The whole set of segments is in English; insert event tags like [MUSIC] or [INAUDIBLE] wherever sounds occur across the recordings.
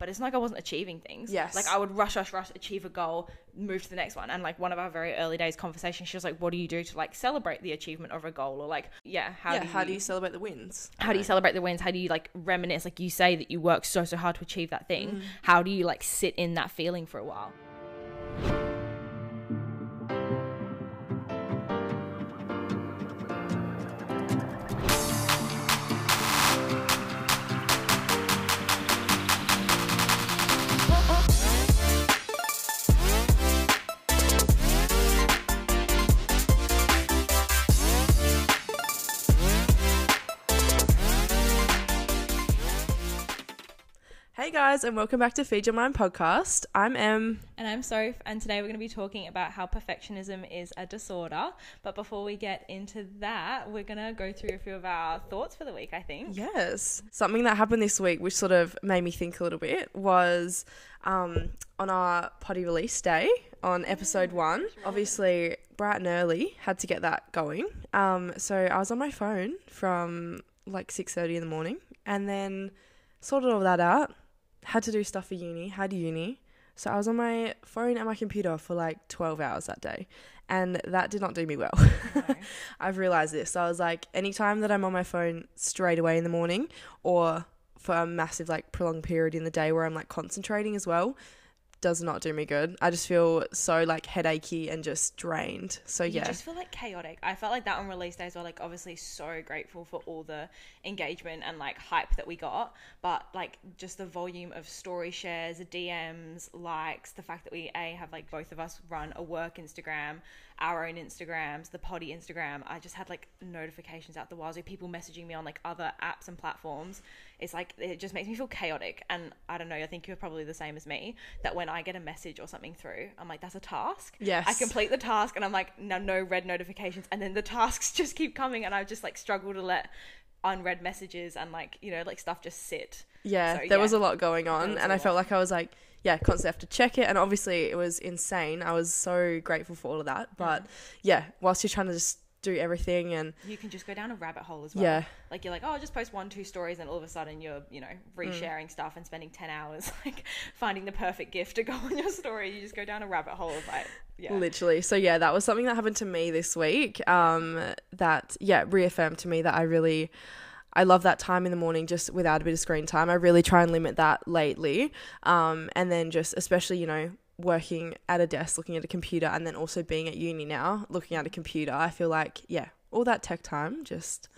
but it's not like I wasn't achieving things. Yes. Like I would rush, rush, rush, achieve a goal, move to the next one. And like one of our very early days conversation, she was like, "What do you do to like celebrate the achievement of a goal?" Or like, yeah, how yeah, do you, how do you celebrate the wins? how do you celebrate the wins? How do you like reminisce? Like you say that you work so so hard to achieve that thing. Mm. How do you like sit in that feeling for a while? Guys, and welcome back to Feed Your Mind podcast. I'm Em. And I'm Soph, and today we're going to be talking about how perfectionism is a disorder. But before we get into that, we're going to go through a few of our thoughts for the week, I think. Yes. Something that happened this week, which sort of made me think a little bit, was um, on our potty release day on episode one. Obviously, bright and early, had to get that going. Um, so I was on my phone from like six thirty in the morning, and then sorted all that out. Had to do stuff for uni. Had uni. So I was on my phone and my computer for like 12 hours that day. And that did not do me well. [LAUGHS] I've realized this. So I was like, anytime that I'm on my phone straight away in the morning or for a massive, like, prolonged period in the day where I'm like concentrating as well, does not do me good. I just feel so like headachy and just drained. So You yeah. just feel like chaotic. I felt like that on release days. We're like obviously so grateful for all the engagement and like hype that we got, but like just the volume of story shares, DMs, likes, the fact that we a have like both of us run a work Instagram, our own Instagrams, the potty Instagram. I just had like notifications out the wazoo, people messaging me on like other apps and platforms. It's like it just makes me feel chaotic, and I don't know. I think you're probably the same as me. That when I get a message or something through, I'm like, that's a task. Yes. I complete the task and I'm like, no, no red notifications. And then the [LAUGHS] tasks just keep coming and I just like struggle to let unread messages and like, you know, like stuff just sit. Yeah, So, there yeah, was a lot going on, and I felt like I was like, yeah, constantly have to check it, and obviously it was insane. I was so grateful for all of that, but yeah, whilst you're trying to just do everything and You can just go down a rabbit hole as well. yeah, Like you're like, oh, just post one, two stories, and all of a sudden you're, you know, Mm. resharing stuff and spending ten hours [LAUGHS] like finding the perfect gift to go on your story. You just go down a rabbit hole of like, yeah, literally. So yeah, that was something that happened to me this week. Um, that yeah reaffirmed to me that I really. I love that time in the morning just without a bit of screen time. I really try and limit that lately. Um, and then just especially, you know, working at a desk, looking at a computer, and then also being at uni now, looking at a computer, I feel like, yeah, all that tech time just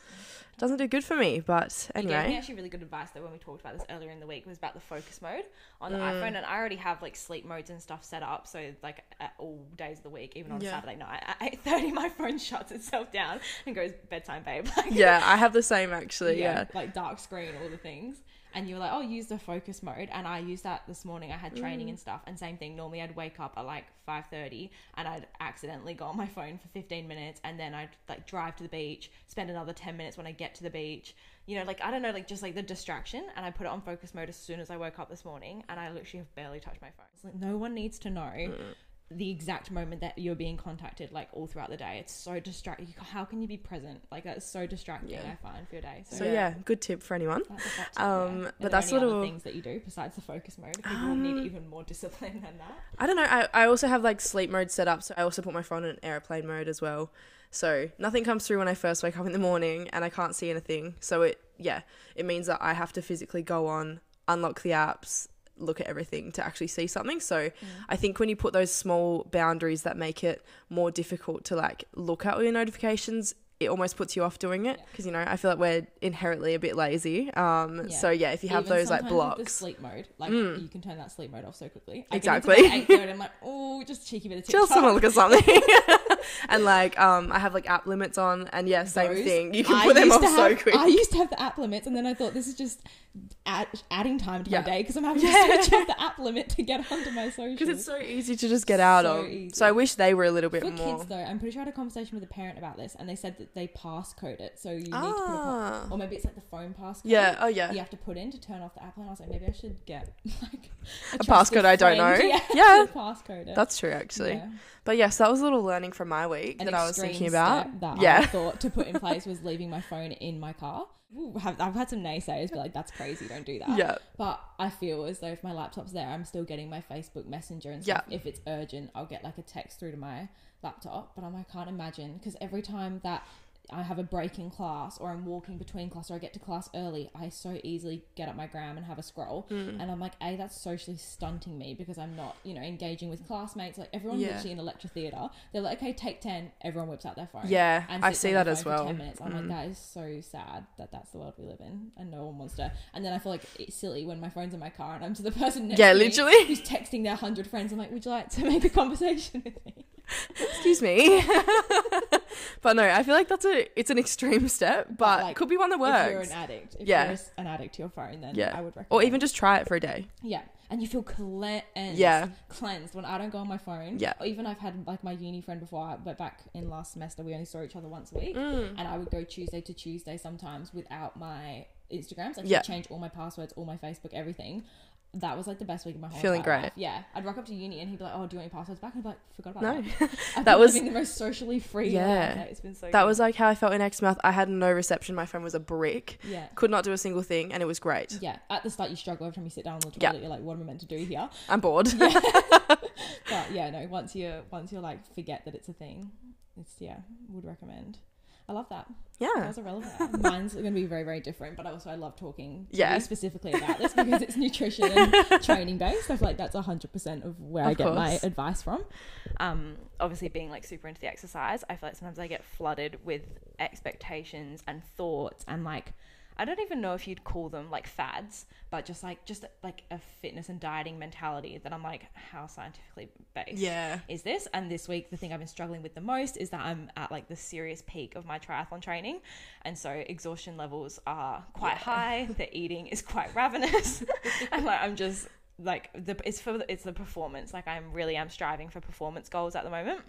doesn't do good for me. But You gave me anyway, actually really good advice though when we talked about this earlier in the week was about the focus mode on the Mm. iPhone and I already have like sleep modes and stuff set up so like at all days of the week even on Yeah. Saturday night at 8:30 my phone shuts itself down and goes bedtime babe like [LAUGHS] yeah, I have the same actually. Yeah. like dark screen all the things and you were like oh use the focus mode. And I used that this morning. I had training Mm. and stuff. And same thing normally I'd wake up at like 5:30 and I'd accidentally go on my phone for 15 minutes. And then I'd like drive to the beach spend another 10 minutes when I get to the beach. You know like I don't know like just like the distraction. And I put it on focus mode as soon as I woke up this morning. And I literally have barely touched my phone. It's like no one needs to know Mm. The exact moment that you're being contacted like all throughout the day it's so distracting how can you be present like that's so distracting Yeah. I find for your day So yeah, good tip for anyone. that's a tip, Um, yeah. But that's sort of- things that you do besides the focus mode. People Um, need even more [LAUGHS] discipline than that. I don't know. I, I also have like sleep mode set up, so I also put my phone in airplane mode as well. So nothing comes through when I first wake up in the morning, and I can't see anything. So it yeah, it means that I have to physically go on, unlock the apps, look at everything to actually see something. So I think when you put those small boundaries that make it more difficult to like look at all your notifications. It almost puts you off doing it because you know I feel like we're inherently a bit lazy. Um, Yeah. so yeah, if you have Even those like blocks, sleep mode, like Mm. you can turn that sleep mode off so quickly. Exactly. Eight thirty, I'm like, oh, just cheeky bit of [LAUGHS] TikTok. just someone look at something. [LAUGHS] [LAUGHS] and like um I have like app limits on and yeah, same Those- thing. You can I put them off to so have- quick. I used to have the app limits, and then I thought this is just add, adding time to Yeah. my day because I'm having Yeah. to switch off the [LAUGHS] app limit to get onto my socials. Because it's so easy to just get out So of. easy. So I wish they were a little bit For more. kids though, I'm pretty sure I had a conversation with a parent about this, and they said that they passcode it, so you need to put a Ah. or maybe it's like the phone passcode. Yeah, oh yeah. you have to put in to turn off the app. And I was like, maybe I should get [LAUGHS] like A trusted passcode I don't know. Yeah, Yeah. passcode it. That's true actually. Yeah. But yes, that was a little learning from my week An that I was thinking about. step that Yeah. I [LAUGHS] thought to put in place was leaving my phone in my car. Ooh, have, I've had some naysayers be like, that's crazy, don't do that. Yeah. But I feel as though if my laptop's there, I'm still getting my Facebook Messenger and Yeah. stuff. If it's urgent, I'll get like a text through to my laptop. But I'm, I can't imagine because every time that I have a break in class or I'm walking between class or I get to class early, I so easily get up my gram and have a scroll. Mm. And I'm like, A, that's socially stunting me because I'm not, you know, engaging with classmates. Like everyone Yeah. literally in a lecture theater, they're like, okay, take 10. Everyone whips out their phone. Yeah, and I see that as well. 10 minutes. I'm Mm. like, that is so sad that that's the world we live in and no one wants to. And then I feel like it's silly when my phone's in my car and I'm to the [LAUGHS] person next Yeah, to me literally. who's texting their 100 friends. I'm like, would you like to make a [LAUGHS] conversation with me? Excuse me. [LAUGHS] but no, I feel like that's a it's an extreme step, but like, could be one that works. If you're an addict, if Yeah. you're an addict to your phone, then Yeah. I would recommend. Or even just try it for a day. Yeah, and you feel cleansed. Yeah. cleansed when I don't go on my phone. Yeah. Or even I've had like my uni friend before. I went back in last semester. We only saw each other once a week, Mm. and I would go Tuesday to Tuesday sometimes without my Instagrams. Like Yeah. change all my passwords, all my Facebook, everything. That was like the best week of my whole life. Feeling great. life. Yeah, I'd rock up to uni and he'd be like, "Oh, do you want your passwords back?" And I'd be like, "Forgot about No. that." [LAUGHS] I've That was- the most socially free. Yeah. life. It's been so. That good. was like how I felt in Exmouth. I had no reception. My phone was a brick. yeah. Could not do a single thing, and it was great. Yeah, at the start you struggle every time you sit down on the toilet. Yeah. You're like, "What am I meant to do here?" I'm bored. [LAUGHS] But yeah, no. Once you once you're like forget that it's a thing, it's yeah. Would recommend. I love that. Yeah. That was irrelevant. Mine's going to be very very different, but also I love talking Yeah. specifically about this because it's nutrition and [LAUGHS] training based. I feel like that's hundred percent of where I Of get my advice from. um, obviously being like super into the exercise, I feel like sometimes I get flooded with expectations and thoughts and like I don't even know if you'd call them like fads, but just like just like a fitness and dieting mentality that I'm like, how scientifically based Yeah. is this? And this week, the thing I've been struggling with the most is that I'm at like the serious peak of my triathlon training, and so exhaustion levels are quite high. [LAUGHS] The eating is quite ravenous, [LAUGHS] and like I'm just like the it's for it's the performance. Like I'm really am striving for performance goals at the moment.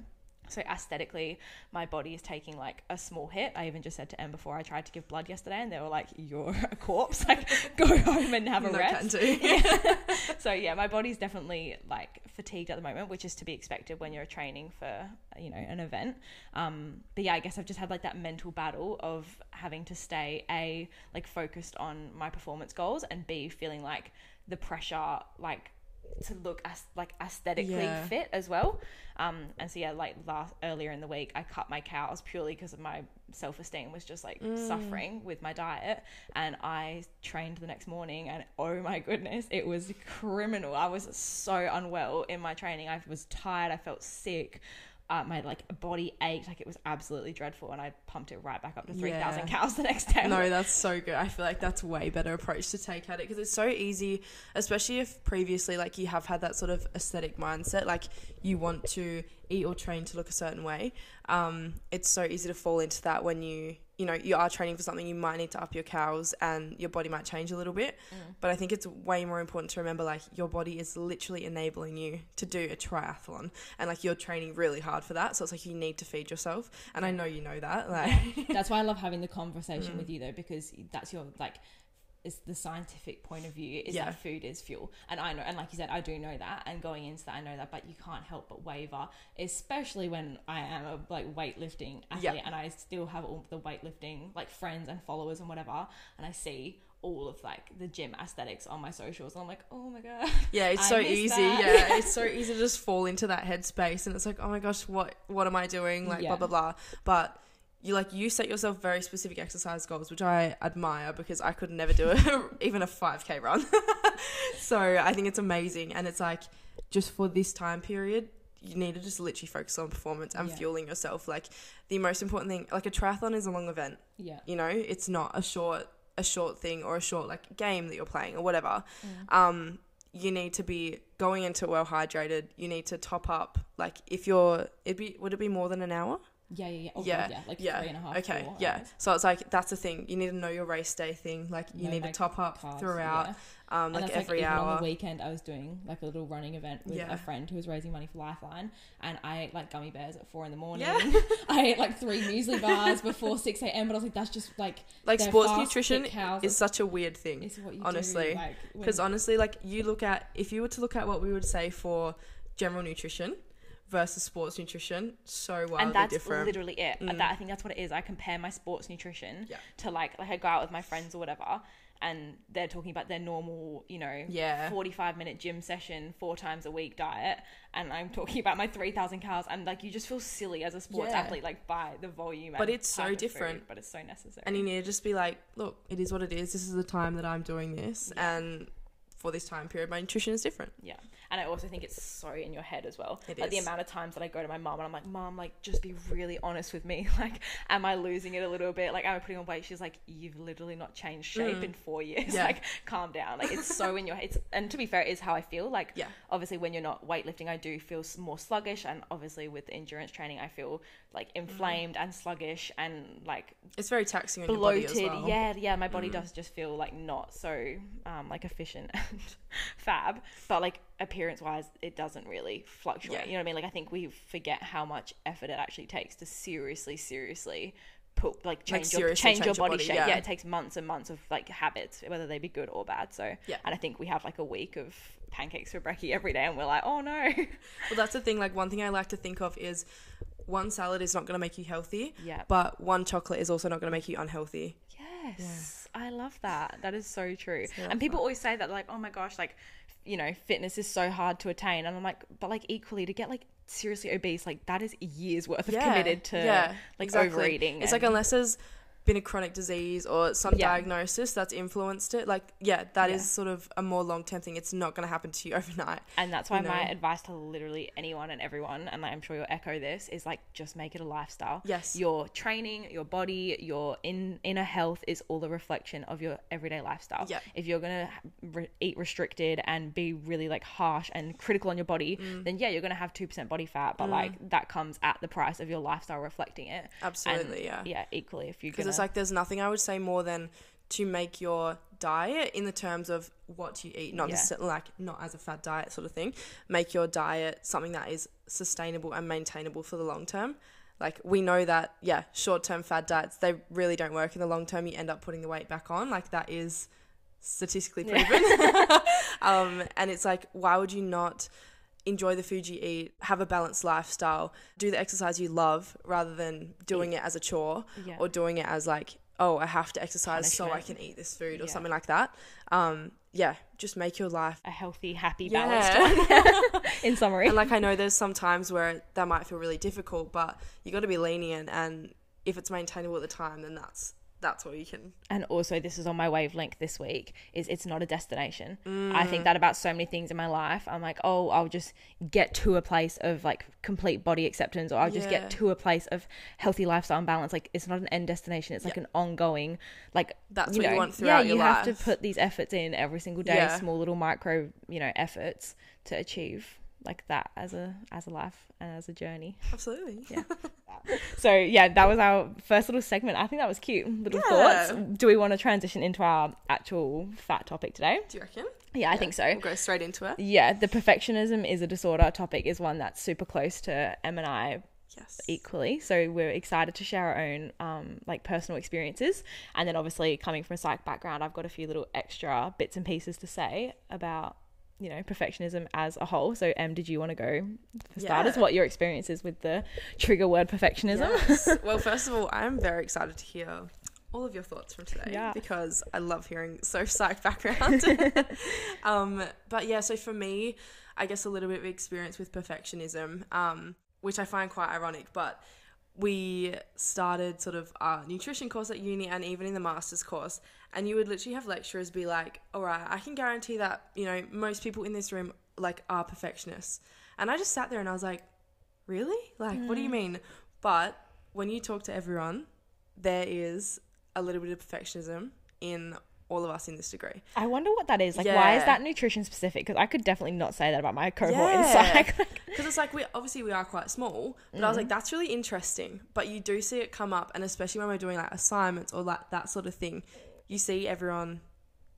So aesthetically, my body is taking like a small hit. I even just said to Em before I tried to give blood yesterday, and they were like, "You're [LAUGHS] a corpse. [LAUGHS] Like, go home and have a No rest." [LAUGHS] Yeah. so yeah, my body's definitely like fatigued at the moment, which is to be expected when you're training for you know an event. Um, but yeah, I guess I've just had like that mental battle of having to stay a like focused on my performance goals and b feeling like the pressure like to look as like aesthetically Yeah. fit as well. Um, and so yeah, like last earlier in the week, I cut my cals purely because of my self esteem was just like suffering with my diet. And I trained the next morning, and oh my goodness, it was criminal. I was so unwell in my training. I was tired. I felt sick. Uh, my like body ached like it was absolutely dreadful and I pumped it right back up to 3000 Yeah. cals the next day. No, that's so good. I feel like that's way better approach to take at it because it's so easy, especially if previously like you have had that sort of aesthetic mindset, like you want to eat or train to look a certain way. Um, it's so easy to fall into that when you you know you are training for something you might need to up your cals and your body might change a little bit. But i think it's way more important to remember like your body is literally enabling you to do a triathlon and like you're training really hard for that. So it's like you need to feed yourself. And i know you know that like [LAUGHS] That's why I love having the conversation Mm. with you though, because that's your like it's the scientific point of view is Yeah. that food is fuel. And I know and like you said, I do know that and going into that I know that, but you can't help but waver, especially when I am a like weightlifting athlete Yeah. and I still have all the weightlifting like friends and followers and whatever and I see all of like the gym aesthetics on my socials and I'm like, oh my god. Yeah, it's I so easy. that. Yeah, it's so [LAUGHS] easy to just fall into that headspace, and it's like, oh my gosh, what what am I doing? Like Yeah. blah blah blah. But you like you set yourself very specific exercise goals, which I admire because I could never do a, [LAUGHS] even a five k run. [LAUGHS] so I think it's amazing, and it's like just for this time period. You need to just literally focus on performance and Yeah. fueling yourself. Like the most important thing, like a triathlon is a long event. Yeah. You know, it's not a short a short thing or a short like game that you're playing or whatever. Mm. Um, you need to be going into well hydrated. You need to top up. Like if you're, it'd be would it be more than an hour? Yeah, yeah, yeah. Oh, Yeah, God, yeah. Like yeah. three and a half. Okay, yeah. hours. So it's like that's the thing. You need to know your race day thing. Like you Know need to top up Carbs, throughout. yeah. Um, like every even on the weekend, I was doing like a little running event with Yeah. a friend who was raising money for Lifeline, and I ate like gummy bears at four in the morning. Yeah. [LAUGHS] I ate like three muesli bars before six a.m. But I was like, that's just like Like sports fast, nutrition is such a weird thing. It's what you honestly. do. Like, Because honestly, like you look at if you were to look at what we would say for general nutrition versus sports nutrition so wildly and that's different. literally it. Mm. That I think that's what it is. I compare my sports nutrition Yeah. to like like I go out with my friends or whatever, and they're talking about their normal, you know, Yeah. forty-five minute gym session, four times a week diet, and I'm talking about my three thousand calories, and like you just feel silly as a sports Yeah. athlete, like by the volume. But it's so of food, different. but it's so necessary. and you need to just be like, look, it is what it is. This is the time that I'm doing this, and for this time period, my nutrition is different. Yeah. And I also think it's so in your head as well. It like the amount of times that I go to my mom and I'm like, Mom, like just be really honest with me. [LAUGHS] Like, am I losing it a little bit? Like, am I putting on weight? She's like, You've literally not changed shape in four years. Mm. Yeah. Like, calm down. Like it's so in your head. It's, and to be fair, it is how I feel. Like Yeah. obviously when you're not weightlifting, I do feel more sluggish and obviously with endurance training I feel like Mm-hmm. inflamed and sluggish and like It's very taxing on your body bloated. well. Mm. Yeah, yeah, my body does just feel like not so um, like efficient [LAUGHS] and fab, but like appearance wise, it doesn't really fluctuate. Yeah. You know what I mean? Like I think we forget how much effort it actually takes to seriously, seriously put like change your seriously change, your change your body, body, shape. yeah. Yeah. it takes months and months of like habits, whether they be good or bad. So Yeah. and I think we have like a week of pancakes for brekkie every day, and we're like, oh no, [LAUGHS] Well, that's the thing. Like one thing I like to think of is one salad is not going to make you healthy, yeah. but one chocolate is also not going to make you unhealthy. Yes, I love that. That is so true. So and people always say that, like, oh my gosh, like, you know, fitness is so hard to attain. And I'm like, but like, equally, to get like seriously obese, like, that is years worth of committed to like exactly. overeating. It's like unless there's been a chronic disease or some Yeah. diagnosis that's influenced it, like yeah, that is Yeah. sort of a more long term thing. It's not going to happen to you [LAUGHS] overnight. and that's why you my know. advice to literally anyone and everyone, and like, I'm sure you'll echo this, is like just make it a lifestyle. Yes. Your training, your body, your in inner health is all a reflection of your everyday lifestyle. Yeah. If you're gonna re- eat restricted and be really like harsh and critical on your body, Mm. then yeah, you're gonna have two percent body fat, but like that comes at the price of your lifestyle reflecting it. Absolutely, And, yeah. Yeah, equally if you're gonna it's like there's nothing I would say more than to make your diet in the terms of what you eat, not Yeah. necessarily like not as a fad diet sort of thing. Make your diet something that is sustainable and maintainable for the long term. Like we know that, yeah, short term fad diets they really don't work in the long term. You end up putting the weight back on. Like that is statistically proven. [LAUGHS] [LAUGHS] um, and it's like, why would you not? Enjoy the food you eat, have a balanced lifestyle, do the exercise you love rather than doing it as a chore Yeah. or doing it as like, oh, I have to exercise so I can eat this food or Yeah. something like that. Um, yeah, just make your life. a healthy, happy, balanced one. [LAUGHS] in summary. And like I know there's some times where that might feel really difficult, but you got to be lenient and if it's maintainable at the time, then that's that's all you can. and also this is on my wavelength this week is it's not a destination i Mm. think that about so many things in my life i'm like oh i'll just get to a place of like complete body acceptance or i'll just Yeah. get to a place of healthy lifestyle and balance like it's not an end destination it's like an ongoing like That's you what you know, want yeah throughout you your have to put these efforts in every single day Yeah. small little micro you know efforts to achieve like that as a as a life and as a journey Absolutely. Yeah. [LAUGHS] so yeah that was our first little segment i think that was cute little Yeah. thoughts do we want to transition into our actual fat topic today Do you reckon? yeah i think so We'll go straight into it. yeah the perfectionism is a disorder topic is one that's super close to Em and I Yes. equally so we're excited to share our own um, like personal experiences and then obviously coming from a psych background i've got a few little extra bits and pieces to say about you know perfectionism as a whole so em did you want to go for starters Yeah. what your experience is with the trigger word perfectionism Yes. [LAUGHS] well, first of all, I'm very excited to hear all of your thoughts from today Yeah. because I love hearing so [LAUGHS] psych background. [LAUGHS] um, but yeah, so for me, I guess a little bit of experience with perfectionism, um, which I find quite ironic, but we started sort of our nutrition course at uni and even in the master's course and you would literally have lecturers be like all right i can guarantee that you know most people in this room like are perfectionists. And i just sat there and i was like really? Like what do you mm. mean? But when you talk to everyone there is a little bit of perfectionism in all of us in this degree I wonder what that is. Like, why is that nutrition specific? Because I could definitely not say that about my cohort in Yeah. psych. [LAUGHS] because it's like we obviously we are quite small but i was like mm-hmm. that's really interesting but you do see it come up and especially when we're doing like assignments or like that sort of thing you see everyone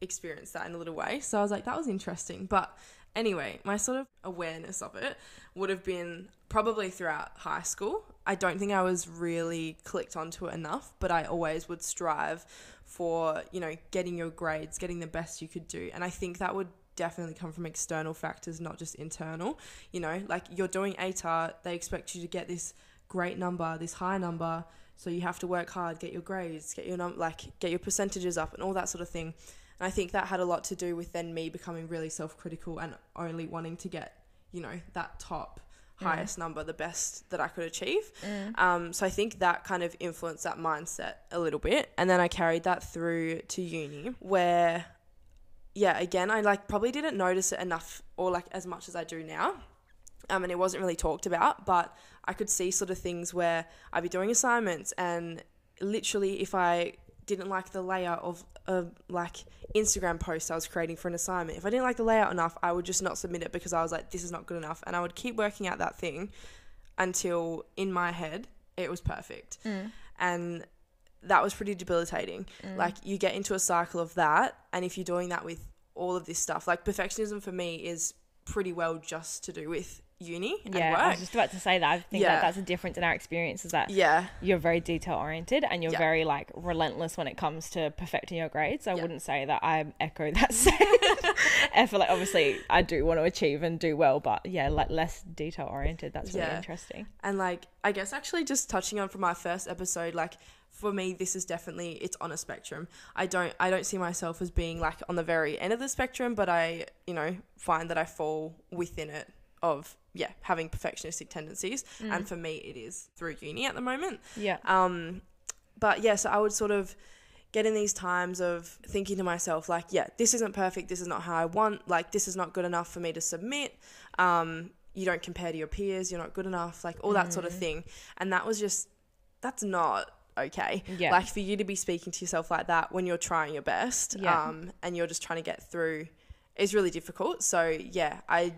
experience that in a little way so i was like that was interesting but anyway my sort of awareness of it would have been probably throughout high school i don't think i was really clicked onto it enough but i always would strive for you know getting your grades getting the best you could do and i think that would definitely come from external factors, not just internal. You know, like you're doing ATAR, they expect you to get this great number, this high number, so you have to work hard, get your grades, get your num- like get your percentages up, and all that sort of thing. And I think that had a lot to do with then me becoming really self-critical and only wanting to get, you know, that top highest number, the best that I could achieve. Um, so I think that kind of influenced that mindset a little bit. And then I carried that through to uni where, yeah, again, I like probably didn't notice it enough or like as much as I do now. Um, and it wasn't really talked about, but I could see sort of things where I'd be doing assignments and literally if I didn't like the layout of a like Instagram post I was creating for an assignment, if I didn't like the layout enough, I would just not submit it because I was like, this is not good enough. And I would keep working out that thing until in my head it was perfect. Mm. And that was pretty debilitating. Mm. Like you get into a cycle of that, and if you're doing that with all of this stuff, like perfectionism for me is pretty well just to do with uni and Yeah, I was just about to say that. I think Yeah. that that's a difference in our experience is that yeah, you're very detail oriented and you're Yeah. very like relentless when it comes to perfecting your grades. I Yeah. wouldn't say that I echo that [LAUGHS] same [LAUGHS] effort. Like obviously I do want to achieve and do well, but yeah, like less detail oriented. That's really interesting. and like I guess actually just touching on from my first episode, like for me this is definitely it's on a spectrum. I don't I don't see myself as being like on the very end of the spectrum, but I you know find that I fall within it of yeah having perfectionistic tendencies, and for me it is through uni at the moment. Yeah. Um, but yeah, so I would sort of get in these times of thinking to myself, like, yeah, this isn't perfect. This is not how I want. Like, this is not good enough for me to submit. Um, you don't compare to your peers. You're not good enough. Like, all that sort of thing. And that was just, that's not okay. Yeah. Like, for you to be speaking to yourself like that when you're trying your best Yeah. um, and you're just trying to get through is really difficult. So, yeah, I.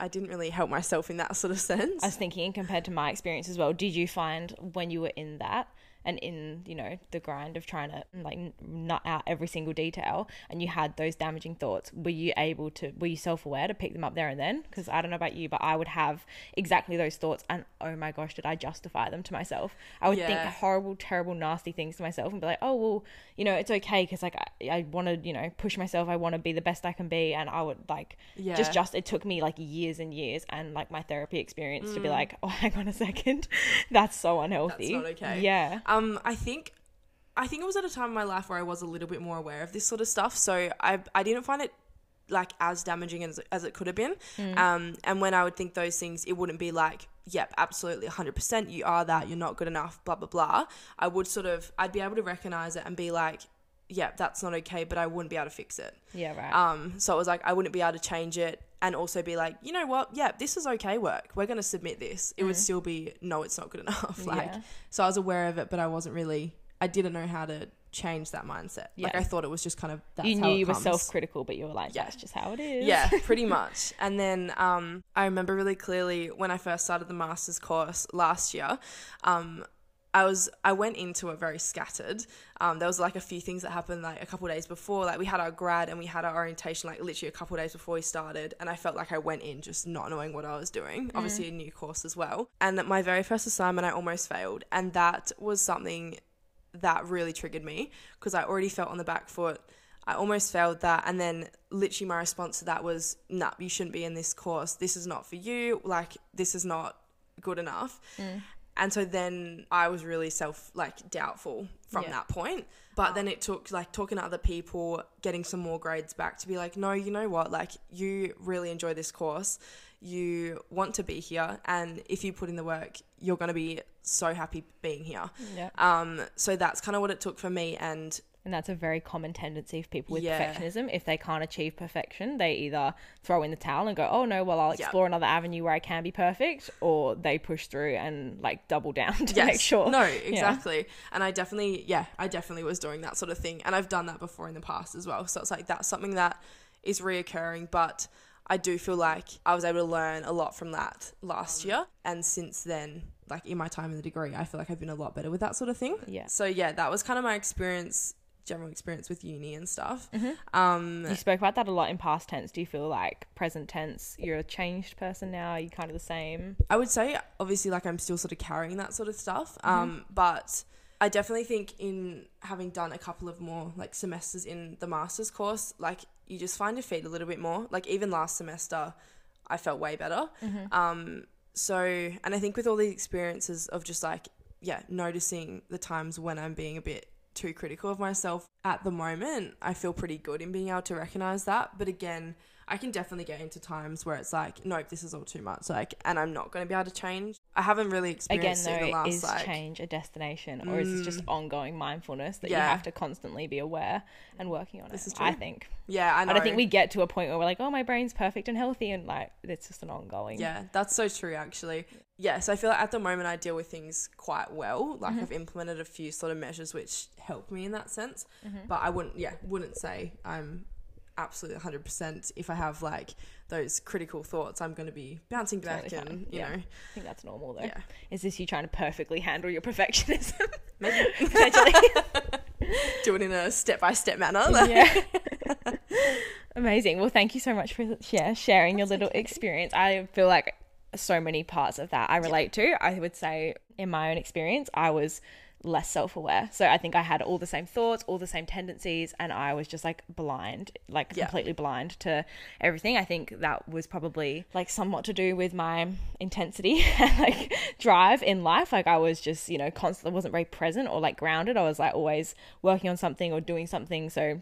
I didn't really help myself in that sort of sense. I was thinking compared to my experience as well, did you find when you were in that and in, you know, the grind of trying to like nut out every single detail and you had those damaging thoughts, were you able to, were you self aware to pick them up there and then? Because I don't know about you, but I would have exactly those thoughts and oh my gosh, did I justify them to myself? I would think horrible, terrible, nasty things to myself and be like, oh, well, you know, it's okay because like I, I want to, you know, push myself. I want to be the best I can be. And I would like, Yeah. just just it took me like years and years and like my therapy experience Mm. to be like [LAUGHS] oh hang on a second [LAUGHS] that's so unhealthy not okay. yeah Um, I think, I think it was at a time in my life where I was a little bit more aware of this sort of stuff. So I, I didn't find it like as damaging as, as it could have been. Um, and when I would think those things, it wouldn't be like, yep, absolutely 100%, you are that, you're not good enough, blah, blah, blah. I would sort of, I'd be able to recognize it and be like, yep, that's not okay, but I wouldn't be able to fix it. yeah right Um, so it was like I wouldn't be able to change it and also be like, you know what, yeah, this is okay work. We're gonna submit this. It would still be no, it's not good enough. [LAUGHS] like Yeah. so I was aware of it, but I wasn't really I didn't know how to change that mindset. Like I thought it was just kind of that's you how knew you were self-critical but you were like Yeah. that's just how it is Yeah, pretty [LAUGHS] much. And then um, I remember really clearly when I first started the master's course last year. Um, I was I went into it very scattered. Um, there was like a few things that happened like a couple days before. Like we had our grad and we had our orientation like literally a couple days before we started, and I felt like I went in just not knowing what I was doing. Obviously a new course as well. And that my very first assignment I almost failed, and that was something that really triggered me because I already felt on the back foot. I almost failed that. And then literally my response to that was, nah, you shouldn't be in this course. This is not for you. Like, this is not good enough. And so then I was really self, like, doubtful from Yeah. that point. But then it took, like, talking to other people, getting some more grades back to be like, no, you know what? Like, you really enjoy this course. You want to be here. And if you put in the work, you're going to be so happy being here. yeah Um, so that's kind of what it took for me. And and that's a very common tendency of people with Yeah. perfectionism if they can't achieve perfection they either throw in the towel and go oh no well i'll Yeah. explore another avenue where i can be perfect or they push through and like double down [LAUGHS] to yes, make sure no, Yeah. exactly. And I definitely, yeah, I definitely was doing that sort of thing. And I've done that before in the past as well. So it's like that's something that is reoccurring. But I do feel like I was able to learn a lot from that last mm. year. And since then, like in my time in the degree, I feel like I've been a lot better with that sort of thing. Yeah. So yeah, that was kind of my experience, general experience with uni and stuff. Mm-hmm. Um, You spoke about that a lot in past tense. Do you feel like present tense, you're a changed person now? Are you kind of the same? I would say obviously like I'm still sort of carrying that sort of stuff. Um, but I definitely think in having done a couple of more like semesters in the master's course, like you just find your feet a little bit more. Like even last semester, I felt way better. Mm-hmm. Um, so, and I think with all these experiences of just like, yeah, noticing the times when I'm being a bit too critical of myself at the moment, I feel pretty good in being able to recognize that. But again, I can definitely get into times where it's like, nope, this is all too much. Like, and I'm not going to be able to change. I haven't really experienced Again, though, the last is like. change a destination, or is it just ongoing mindfulness that you have to constantly be aware and working on This it? is I true. think. Yeah, I know. I don't think we get to a point where we're like, oh, my brain's perfect and healthy, and like it's just an ongoing. Yeah, that's so true, actually. Yeah, so I feel like at the moment I deal with things quite well. Like Mm-hmm. I've implemented a few sort of measures which help me in that sense. Mm-hmm. But I wouldn't, yeah, wouldn't say I'm absolutely 100% if I have like those critical thoughts, I'm going to be bouncing back Totally and, you Yeah. know, I think that's normal though. yeah. Is this you trying to perfectly handle your perfectionism? [LAUGHS] Maybe [LAUGHS] [LAUGHS] Potentially. do it in a step by step manner. Like, yeah. Amazing. Well, thank you so much for yeah, sharing your little experience. I feel like so many parts of that I relate to. I would say, in my own experience, I was less self aware. So I think I had all the same thoughts, all the same tendencies, and I was just like blind, like Yeah. completely blind to everything. I think that was probably like somewhat to do with my intensity [LAUGHS] and like drive in life. Like I was just, you know, constantly wasn't very present or like grounded. I was like always working on something or doing something. So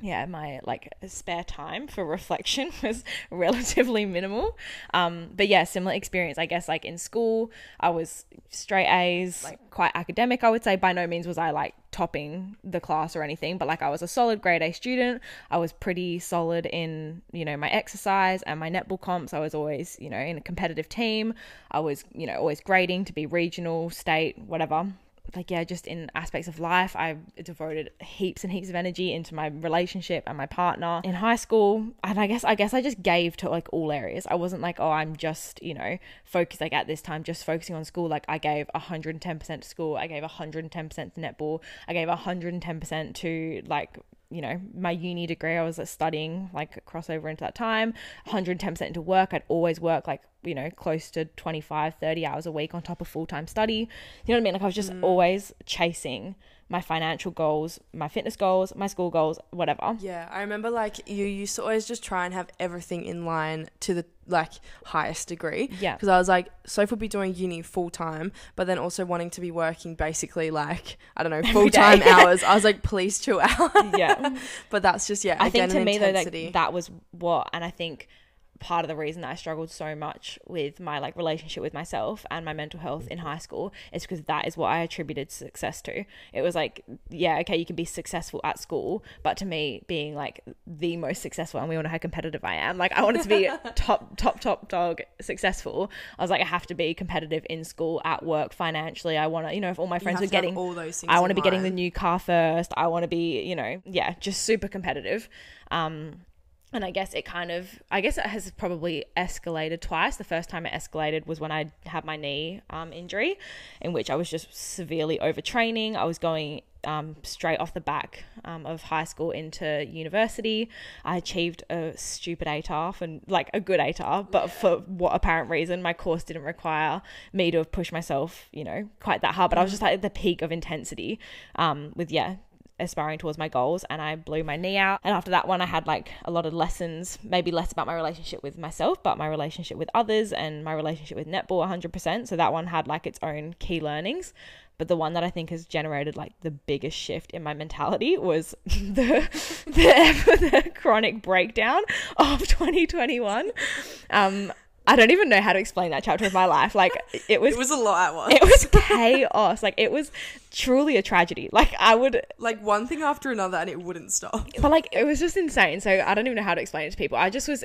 yeah, my like spare time for reflection [LAUGHS] was relatively minimal. Um, but yeah, similar experience. I guess like in school, I was straight A's, like quite academic. I would say by no means was I like topping the class or anything, but like I was a solid grade A student. I was pretty solid in you know my exercise and my netball comps. I was always you know in a competitive team. I was you know always grading to be regional, state, whatever like yeah just in aspects of life i devoted heaps and heaps of energy into my relationship and my partner in high school. And i guess i guess i just gave to like all areas. I wasn't like oh i'm just you know focused like at this time just focusing on school. Like i gave 110% to school. I gave 110% to netball. I gave 110% to like you know my uni degree i was studying like crossover into that time 110% into work. I'd always work like you know close to 25 30 hours a week on top of full-time study. You know what i mean? Like i was just mm. always chasing my financial goals my fitness goals my school goals whatever Yeah, I remember like you used to always just try and have everything in line to the like highest degree. Yeah. Because I was like, Soph would be doing uni full time, but then also wanting to be working basically like I don't know [LAUGHS] full time hours. I was like, please chill out. yeah [LAUGHS] but that's just yeah. I think to me though, intensity. like that was what, and I think part of the reason that I struggled so much with my like relationship with myself and my mental health in high school is because that is what I attributed success to. It was like, yeah, okay, you can be successful at school, but to me, being like the most successful, and we all know how competitive I am. Like, I wanted to be [LAUGHS] top, top, top dog successful. I was like, I have to be competitive in school, at work, financially. I want to, you know, if all my friends are getting all those things. I want to be getting the new car first. I want to be, you know, yeah, just super competitive. Um, and I guess it kind of, I guess it has probably escalated twice. The first time it escalated was when I had my knee um, injury, in which I was just severely overtraining. I was going um, straight off the back um, of high school into university. I achieved a stupid ATAR and like a good ATAR, but for what apparent reason, my course didn't require me to have pushed myself, you know, quite that hard. But I was just like at the peak of intensity um, with, yeah, aspiring towards my goals and I blew my knee out. And after that one, I had like a lot of lessons, maybe less about my relationship with myself, but my relationship with others and my relationship with netball 100%. So that one had like its own key learnings. But the one that I think has generated like the biggest shift in my mentality was [LAUGHS] the the, [LAUGHS] the chronic breakdown of 2021. Um, I don't even know how to explain that chapter of my life. Like it was It was a lot at once. it was chaos. Like it was truly a tragedy. Like I would like one thing after another, and it wouldn't stop. but like it was just insane. So I don't even know how to explain it to people. I just was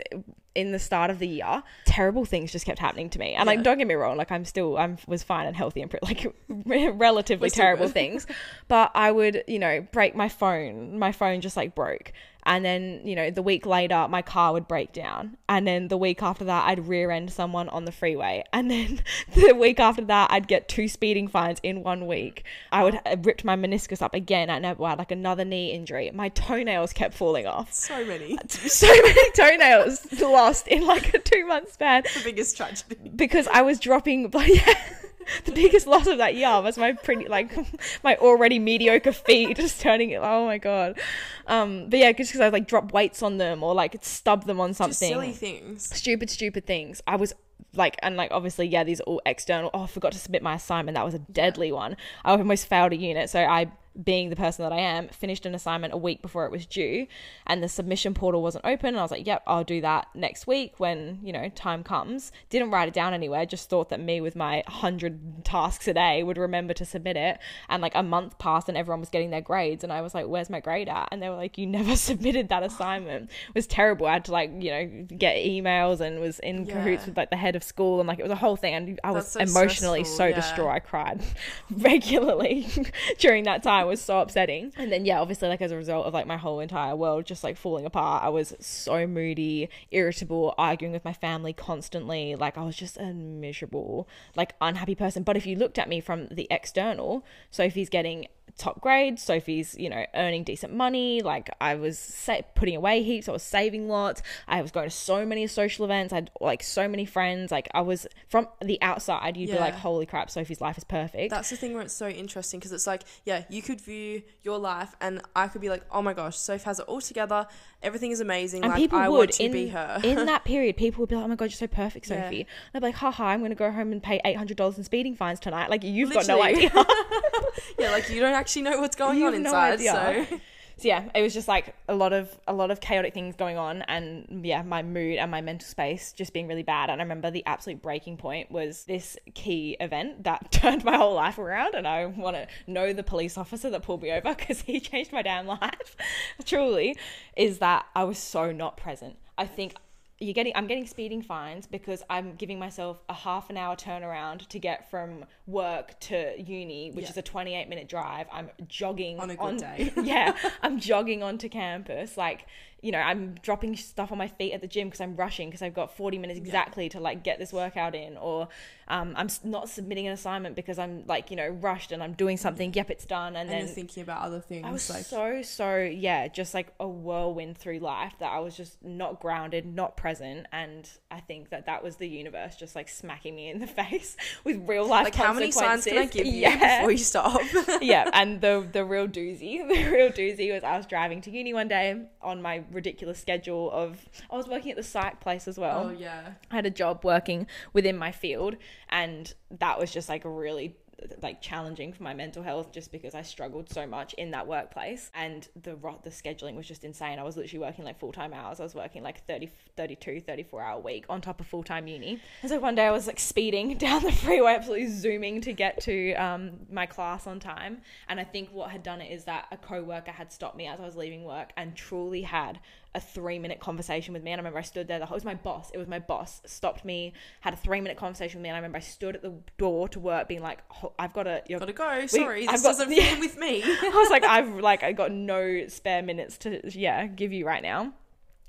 in the start of the year, terrible things just kept happening to me. And like don't get me wrong, like I'm still I'm was fine and healthy and [LAUGHS] like relatively terrible good. things. But I would, you know, break my phone. My phone just like broke. And then, you know, the week later, my car would break down. And then the week after that, I'd rear end someone on the freeway. [LAUGHS] And then the week after that, I'd get two speeding fines in one week. I would have ripped my meniscus up again I had like another knee injury. My toenails kept falling off. So many. [LAUGHS] So many toenails lost in like a two month span the biggest tragedy. because I was dropping, yeah, [LAUGHS] [LAUGHS] the biggest loss of that year was my pretty like [LAUGHS] my already mediocre feet [LAUGHS] just turning it. Oh my god. Um, but yeah, just because I like drop weights on them or like stub them on something. Just silly things. Stupid, stupid things. I was like, and like obviously, yeah, these are all external. Oh, I forgot to submit my assignment. That was a deadly one. I almost failed a unit, so I being the person that I am, finished an assignment a week before it was due, and the submission portal wasn't open. And I was like, "Yep, I'll do that next week when you know time comes." Didn't write it down anywhere. Just thought that me with my hundred tasks a day would remember to submit it. And like a month passed, and everyone was getting their grades, and I was like, "Where's my grade at?" And they were like, "You never [LAUGHS] submitted that assignment." It was terrible. I had to like you know get emails and was in cahoots with like the head of school, and like it was a whole thing. And I was so emotionally stressful, so yeah. distraught. I cried [LAUGHS] regularly [LAUGHS] during that time. It was so upsetting. And then yeah, obviously like as a result of like my whole entire world just like falling apart, I was so moody, irritable, arguing with my family constantly. Like I was just a miserable, like unhappy person. But if you looked at me from the external, Sophie's getting top grades. Sophie's, you know, earning decent money. Like I was sa- putting away heaps. I was saving lots. I was going to so many social events. I had like so many friends. Like I was from the outside, you'd be like, holy crap, Sophie's life is perfect. That's the thing where it's so interesting because it's like, yeah, you could view your life and I could be like, oh my gosh, Sophie has it all together. Everything is amazing. and like, people I would want to in, be her. in [LAUGHS] that period, people would be like, "Oh my god, you're so perfect, Yeah. Sophie." And I'd be like, "Haha, I'm going to go home and pay eight hundred dollars in speeding fines tonight." Like you've got no Literally. idea. [LAUGHS] yeah, like you don't actually know what's going You on no inside. idea. So so yeah, it was just like a lot of a lot of chaotic things going on, and yeah, my mood and my mental space just being really bad. And I remember the absolute breaking point was this key event that [LAUGHS] turned my whole life around, and I want to know the police officer that pulled me over [LAUGHS] because he changed my damn life. [LAUGHS] Truly, is that I was so not present. I think you're getting I'm getting speeding fines because I'm giving myself a half an hour turnaround to get from work to uni, which Yeah. is a 28 minute drive. I'm jogging On a good day. [LAUGHS] yeah, [LAUGHS] I'm jogging onto campus. Like, you know, I'm dropping stuff on my feet at the gym because I'm rushing because I've got 40 minutes exactly to like get this workout in. Or um, I'm not submitting an assignment because I'm like, you know, rushed and I'm doing something. Yep, it's done. And, and then thinking about other things. I was like so so yeah, just like a whirlwind through life that I was just not grounded, not present, and I think that that was the universe just like smacking me in the [LAUGHS] face with real life like how many signs can I give you [LAUGHS] Yeah. before you stop? [LAUGHS] yeah, and the the real doozy, the real doozy was I was driving to uni one day on my ridiculous schedule of I was working at the psych place as well. oh yeah. I had a job working within my field, and that was just like a really like challenging for my mental health just because I struggled so much in that workplace and the the scheduling was just insane. I was literally working like full-time hours. I was working like 30 32 34 hour week on top of full-time uni. And so one day I was like speeding [LAUGHS] down the freeway absolutely zooming to get to um, my class on time and I think what had done it is that a co-worker had stopped me as I was leaving work and truly had a three minute conversation with me. And I remember I stood there, the whole, it was my boss, it was my boss, stopped me, had a three minute conversation with me. And I remember I stood at the door to work being like, "Ho- I've got to, you're, Gotta go. Sorry, I've this got- doesn't [LAUGHS] yeah. fit with me. I was like, [LAUGHS] I've like, I got no spare minutes to, yeah, give you right now.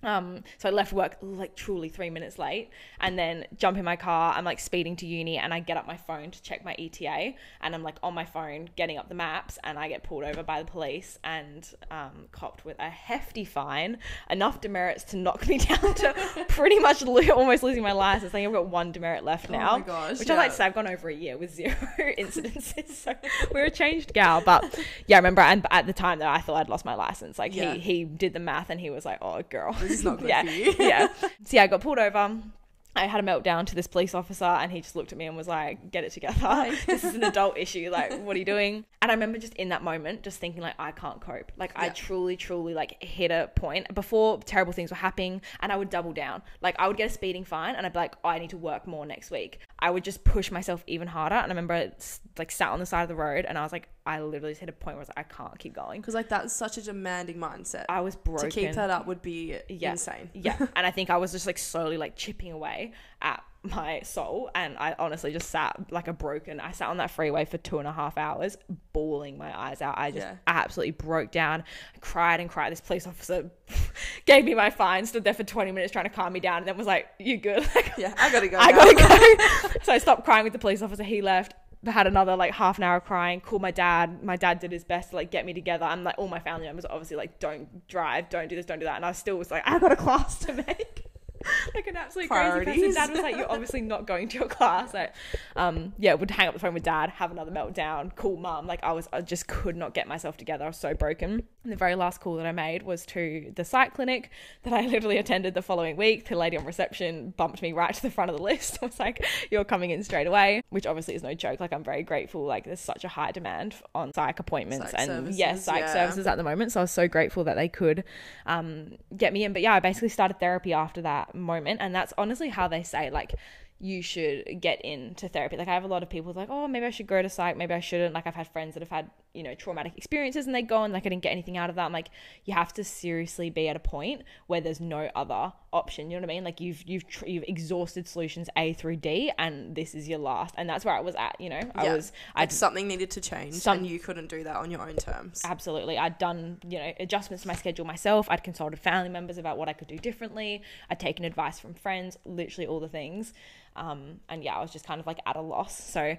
Um, so I left work like truly three minutes late and then jump in my car. I'm like speeding to uni and I get up my phone to check my ETA and I'm like on my phone getting up the maps and I get pulled over by the police and um, copped with a hefty fine, enough demerits to knock [LAUGHS] me down to pretty much lo- almost losing my license. I think I've got one demerit left Oh now, my gosh, which I like to say I've gone over a year with zero [LAUGHS] incidences. So we're a changed gal, but yeah, I remember and at the time that I thought I'd lost my license. Like Yeah. he he did the math and he was like, "Oh, girl, This is not good [LAUGHS] yeah, for you. yeah." [LAUGHS] So yeah, I got pulled over. I had a meltdown to this police officer, and he just looked at me and was like, "Get it together. [LAUGHS] this is an adult issue. Like, what are you doing?" And I remember just in that moment, just thinking like, "I can't cope." Like, I truly, truly like hit a point before terrible things were happening, and I would double down. Like, I would get a speeding fine, and I'd be like, oh, "I need to work more next week." I would just push myself even harder, and I remember like sat on the side of the road, and I was like, I literally just hit a point where I was like, I can't keep going. Because like that's such a demanding mindset. I was broken. to keep that up would be Yeah. insane. yeah [LAUGHS] and i think i was just like slowly like chipping away at my soul and i honestly just sat like a broken i sat on that freeway for two and a half hours bawling my eyes out i just Yeah. absolutely broke down I cried and cried this police officer [LAUGHS] gave me my fine stood there for 20 minutes trying to calm me down and then was like you good [LAUGHS] like, Yeah, I gotta go. I now. gotta go. so I stopped crying with the police officer. He left. Had another like half an hour crying. Called my dad. My dad did his best to like get me together. And like all my family members obviously like, don't drive, don't do this, don't do that. And I still was like, I've got a class to make. [LAUGHS] like an absolute crazy person. Dad was like, "You're obviously not going to your class." Like, um, yeah, would hang up the phone with dad, have another meltdown. call mum. Like, I was, I just could not get myself together. I was so broken. And the very last call that I made was to the psych clinic that I [LAUGHS] literally attended the following week. The lady on reception bumped me right to the front of the list. [LAUGHS] I was like, "You're coming in straight away," which obviously is no joke. Like, I'm very grateful. Like, there's such a high demand on psych appointments Psych and services, yes, psych yeah. services at the moment. So I was so grateful that they could um, get me in. But yeah, I basically started therapy after that moment, and that's honestly how they say like you should get into therapy. Like I have a lot of people like, oh, maybe I should go to psych, maybe I shouldn't. Like I've had friends that have had you know traumatic experiences and they go and like I didn't get anything out of that. I'm like, you have to seriously be at a point where there's no other option. You know what I mean? Like you've you've tr- you've exhausted solutions A through D, and this is your last. And that's where I was at. You know, I Yeah. was I Like something needed to change, Some- and you couldn't do that on your own terms. absolutely i'd done you know adjustments to my schedule myself i'd consulted family members about what i could do differently i'd taken advice from friends literally all the things um, and yeah i was just kind of like at a loss so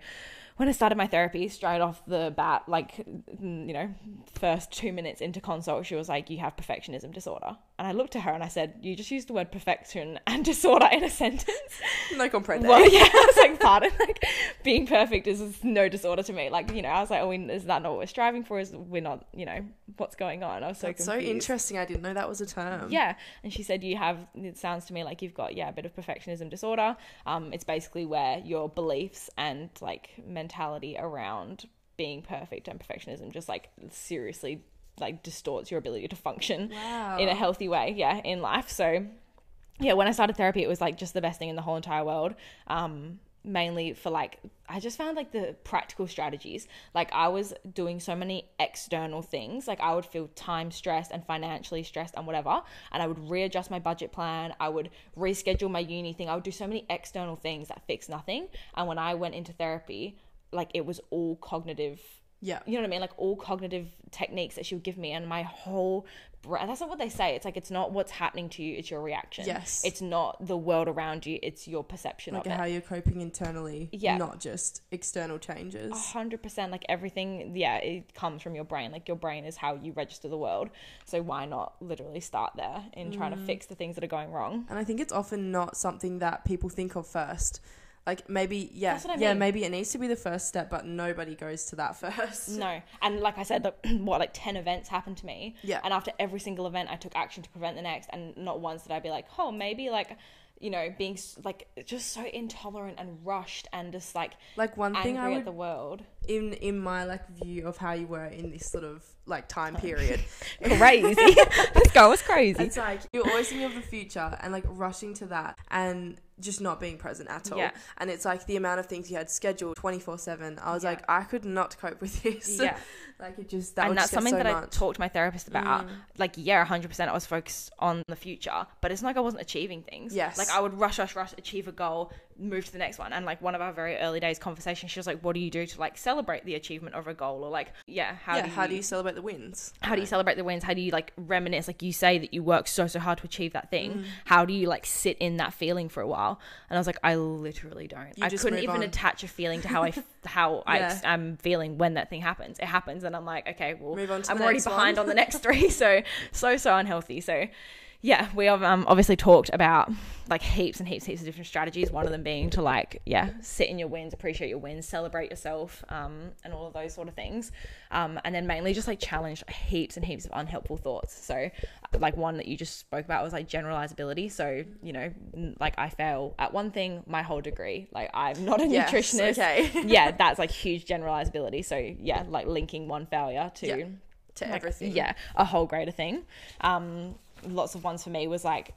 when i started my therapy straight off the bat like mm, you know first two minutes into consult she was like you have perfectionism disorder and i looked at her and i said you just used the word perfection and [LAUGHS] disorder in a sentence No comprende. [LAUGHS] well, yeah, I was like, pardon, like being perfect is, is no disorder to me. Like, you know, I was like, oh, we, is that not what we're striving for? Is we're not, you know, what's going on? I was so That's so interesting. I didn't know that was a term. Yeah, and she said you have. It sounds to me like you've got yeah a bit of perfectionism disorder. Um, it's basically where your beliefs and like mentality around being perfect and perfectionism just like seriously like distorts your ability to function Wow. in a healthy way. Yeah, in life. So yeah, when I started therapy, it was like just the best thing in the whole entire world. Um, mainly for like, I just found like the practical strategies. Like, I was doing so many external things. Like, I would feel time stressed and financially stressed and whatever. And I would readjust my budget plan. I would reschedule my uni thing. I would do so many external things that fix nothing. And when I went into therapy, like, it was all cognitive Yeah. you know what I mean? Like all cognitive techniques that she would give me, and my whole. bra- That's not what they say. It's like it's not what's happening to you; it's your reaction. Yes. It's not the world around you; it's your perception Like of how it. you're coping internally, Yeah. not just external changes. A hundred percent. Like everything, yeah, it comes from your brain. Like your brain is how you register the world. So why not literally start there in trying Mm. to fix the things that are going wrong? And I think it's often not something that people think of first. Like maybe, yeah, That's what I yeah, mean. maybe it needs to be the first step, but nobody goes to that [LAUGHS] first. No, and like I said, like, [CLEARS THROAT] what like ten events happened to me. Yeah. And after every single event, I took action to prevent the next, and not once did I be like, oh, maybe like, you know, being like just so intolerant and rushed and just like Like one angry thing I at would the world. in in my like view of how you were in this sort of like time period. [LAUGHS] Crazy. [LAUGHS] this girl was crazy. It's like you're always thinking of the future and like rushing to that and just not being present at all. Yeah. And it's like the amount of things you had scheduled 24 7. I was Yeah. like, I could not cope with this. Yeah. [LAUGHS] like it just, that and that's something so that I talked to my therapist about. Mm. Like, yeah, 100% I was focused on the future, but it's not like I wasn't achieving things. Yes. Like, I would rush, rush, rush, achieve a goal, move to the next one. And, like, one of our very early days conversation, she was like, What do you do to, like, celebrate the achievement of a goal? Or, like, yeah, how yeah, do you. how do you celebrate the wins? how do you celebrate the wins? How do you like reminisce? Like you say that you work so so hard to achieve that thing. Mm. How do you like sit in that feeling for a while? And I was like, I literally don't. You I just couldn't even on. attach a feeling to how i [LAUGHS] how I Yeah. am feeling when that thing happens. It happens, and I'm like, okay, well, Move on to I'm already behind on the next three. So [LAUGHS] so so unhealthy. So yeah, we have um, obviously talked about like heaps and heaps, heaps of different strategies. One of them being to like, yeah, sit in your wins, appreciate your wins, celebrate yourself, um, and all of those sort of things. Um, and then mainly just like challenge heaps and heaps of unhelpful thoughts. So, like one that you just spoke about was like generalizability. So, you know, like I fail at one thing my whole degree. Like I'm not a Yes, nutritionist. okay. [LAUGHS] yeah, that's like huge generalizability. So, yeah, like linking one failure to Yeah. To like, everything. Yeah, a whole greater thing. Um, lots of ones for me was like,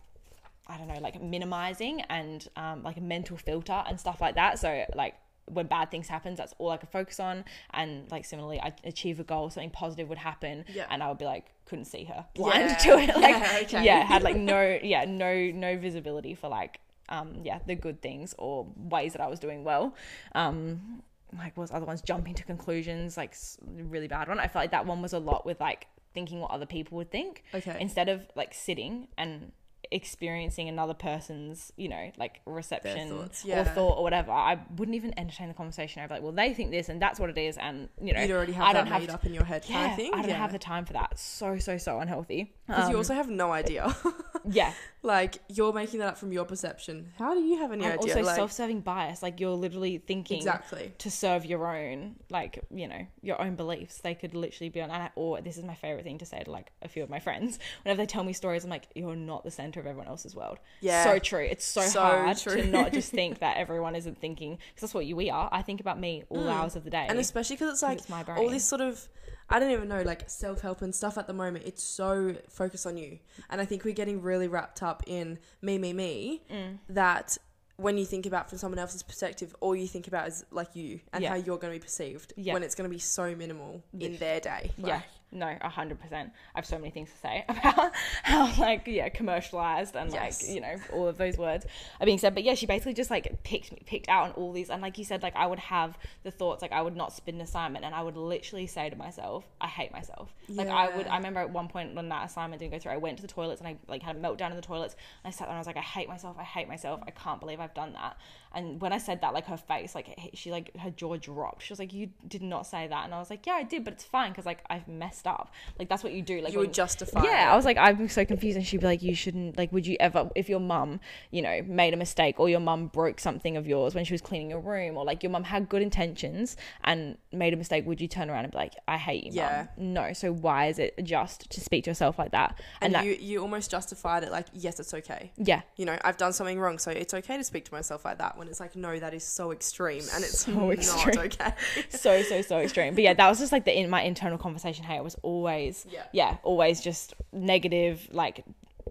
I don't know, like minimizing and um, like a mental filter and stuff like that. So like when bad things happen, that's all I could focus on. And like similarly, I achieve a goal, something positive would happen, Yeah. and I would be like, couldn't see her, blind Yeah. [LAUGHS] to it. [LAUGHS] Like, Yeah, okay. yeah, had like [LAUGHS] no, yeah, no, no visibility for like, um, yeah, the good things or ways that I was doing well. Um, like was other ones jumping to conclusions like really bad one i felt like that one was a lot with like thinking what other people would think Okay. instead of like sitting and experiencing another person's, you know, like reception thoughts, or thought or whatever, I wouldn't even entertain the conversation. I'd be like, well, they think this and that's what it is, and you know, You'd already have I that don't have made to- up in your head yeah, kind of thing. I don't yeah. have the time for that. So so so unhealthy. Because you Um, also have no idea. [LAUGHS] yeah, like you're making that up from your perception. How do you have any and idea? also like, self-serving bias. Like you're literally thinking exactly. to serve your own, like you know, your own beliefs. They could literally be on. Or this is my favorite thing to say to like a few of my friends. Whenever they tell me stories, I'm like, you're not the center of everyone else's world. Yeah. so true. It's so, So hard true. to not just [LAUGHS] think that everyone isn't thinking because that's what you we are. I think about me all hours of the day, Mm. And especially because it's like it's my brain. all this sort of I don't even know like self help and stuff at the moment. It's so focused on you, and I think we're getting really wrapped up in me, me, me. Mm. That when you think about from someone else's perspective, all you think about is like you and Yeah. how you're going to be perceived. Yeah. When it's going to be so minimal in their day. yeah, Like, no, a hundred percent. I have so many things to say [LAUGHS] about how like yeah, commercialized and Yes. like you know all of those words are being said. But yeah, she basically just like picked me, picked out on all these, and like you said, like I would have the thoughts, like I would not spit an assignment, and I would literally say to myself, I hate myself. Like I would. I remember at one point when that assignment didn't go through, I went to the toilets and I like had a meltdown in the toilets, and I sat there and I was like, I hate myself. I hate myself. I can't believe I've done that. And when I said that, like her face, like she like her jaw dropped. She was like, "You did not say that," and I was like, "Yeah, I did, but it's fine because like I've messed up. Like that's what you do. Like you when- would justify. yeah, it. I was like, I'm so confused, and she'd be like, "You shouldn't like. Would you ever, if your mum, you know, made a mistake, or your mum broke something of yours when she was cleaning your room, or like your mum had good intentions and made a mistake, would you turn around and be like, I hate you, Yeah. mum? No. So why is it just to speak to yourself like that? and, And, that, you you almost justified it like yes, it's okay. yeah, You know, I've done something wrong, so it's okay to speak to myself like that. When it's like, no, that is so extreme, and it's So not extreme. okay. [LAUGHS] so so so [LAUGHS] extreme. But yeah, that was just like the in my internal conversation. Hey, it was always Yeah. yeah, always just negative, like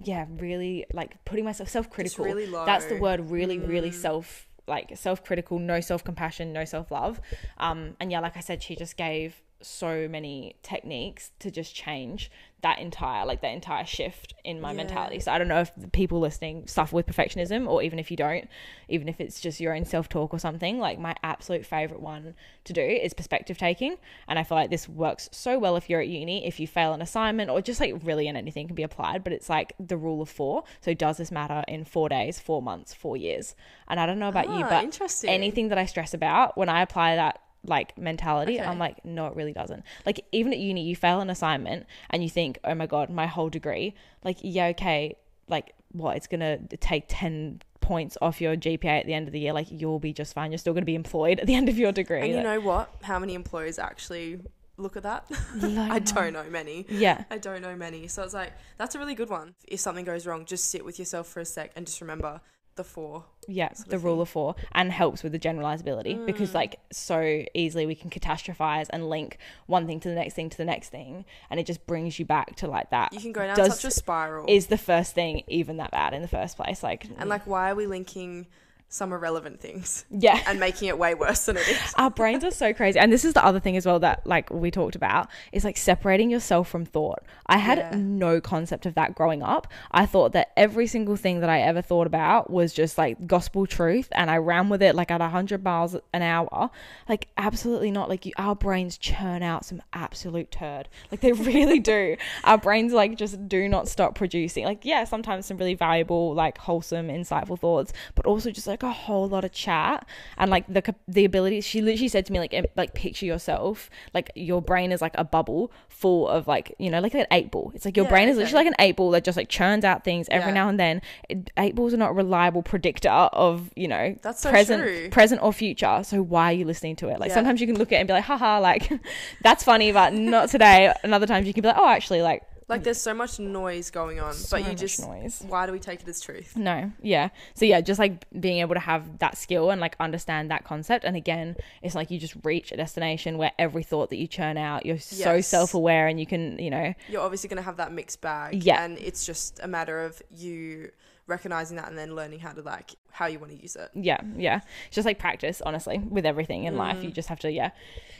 yeah, really like putting myself self critical. really That's the word. Really, really Mm. self like self critical. No self compassion. No self love. Um, and yeah, like I said, she just gave so many techniques to just change that entire like that entire shift in my Yeah. mentality. So i don't know if people listening suffer with perfectionism or even if you don't even if it's just your own self-talk or something like my absolute favorite one to do is perspective taking. And i feel like this works so well if you're at uni if you fail an assignment or just like really in anything can be applied but it's like the rule of four. So does this matter in four days four months four years? And i don't know about you Ah, but anything that i stress about when i apply that like mentality Okay. i'm like no it really doesn't like even at uni you fail an assignment and you think oh my god my whole degree like yeah okay like what it's gonna take 10 points off your gpa at the end of the year like you'll be just fine you're still gonna be employed at the end of your degree And you Like, know what? How many employers actually look at that? [LAUGHS] I don't know many. yeah I don't know many. So it's like that's a really good one. If something goes wrong, just sit with yourself for a sec and just remember the four. yeah the rule of four and helps with the generalizability Mm. because like so easily we can catastrophize and link one thing to the next thing to the next thing and it just brings you back to like that You can go down Does- such a spiral. is the first thing even that bad in the first place like and like, why are we linking some irrelevant things. Yeah. And making it way worse than it is? our brains are so crazy. And this is the other thing as well that like we talked about is like separating yourself from thought. I had Yeah. no concept of that growing up. I thought that every single thing that i ever thought about was just like gospel truth and i ran with it like at 100 miles an hour. Like absolutely not. Like you our brains churn out some absolute turd. Like they [LAUGHS] really do. Our brains like just do not stop producing. Like yeah sometimes some really valuable like wholesome insightful thoughts but also just like a whole lot of chat and like the the ability she literally said to me like like picture yourself like your brain is like a bubble full of like you know like an eight ball it's like your Yeah, brain is okay. literally like an eight ball that just like churns out things every Yeah. now and then It- eight balls are not a reliable predictor of you know That's so present true. present or future so why are you listening to it like Yeah. sometimes you can look at it and be like haha like [LAUGHS] that's funny but not today and other times you can be like oh actually like Like, there's so much noise going on, so but you just noise why do we take it as truth? no, yeah. So yeah, just like being able to have that skill and like understand that concept. And again, it's like you just reach a destination where every thought that you churn out, you're so self aware and you can, you know, You're obviously going to have that mixed bag, Yeah. and it's just a matter of you recognizing that and then learning how to like how you want to use it. yeah, yeah. It's just like practice, honestly, with everything in life. You Mm. just have to, yeah,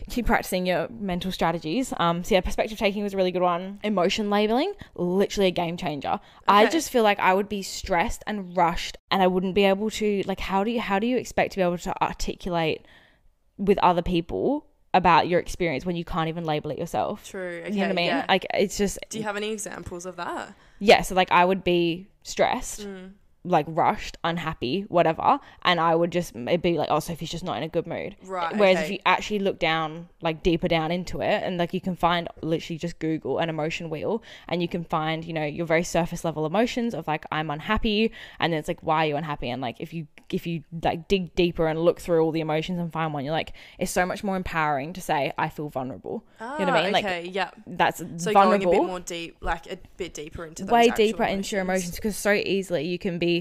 keep practicing your mental strategies. Um, so yeah, perspective taking was a really good one. Emotion labeling, literally a game changer. I just feel like I would be stressed and rushed, and I wouldn't be able to like. How do you how do you expect to be able to articulate with other people about your experience when you can't even label it yourself. True. Okay. you know what I mean? Yeah. Like it's just Do you have any examples of that? yeah. So like I would be stressed, Mm. Like rushed, unhappy, whatever, and I would just it'd be like, oh, Sophie's just not in a good mood. Right. Whereas okay. if you actually look down, like deeper down into it, and like you can find literally just Google an emotion wheel, and you can find you know your very surface level emotions of like I'm unhappy, and then it's like why are you unhappy, and like if you if you like dig deeper and look through all the emotions and find one, you're like it's so much more empowering to say I feel vulnerable. Ah, you know what I mean? Like, Okay. yeah. That's So vulnerable going a bit more deep, like a bit deeper into way deeper into your emotions because so easily you can be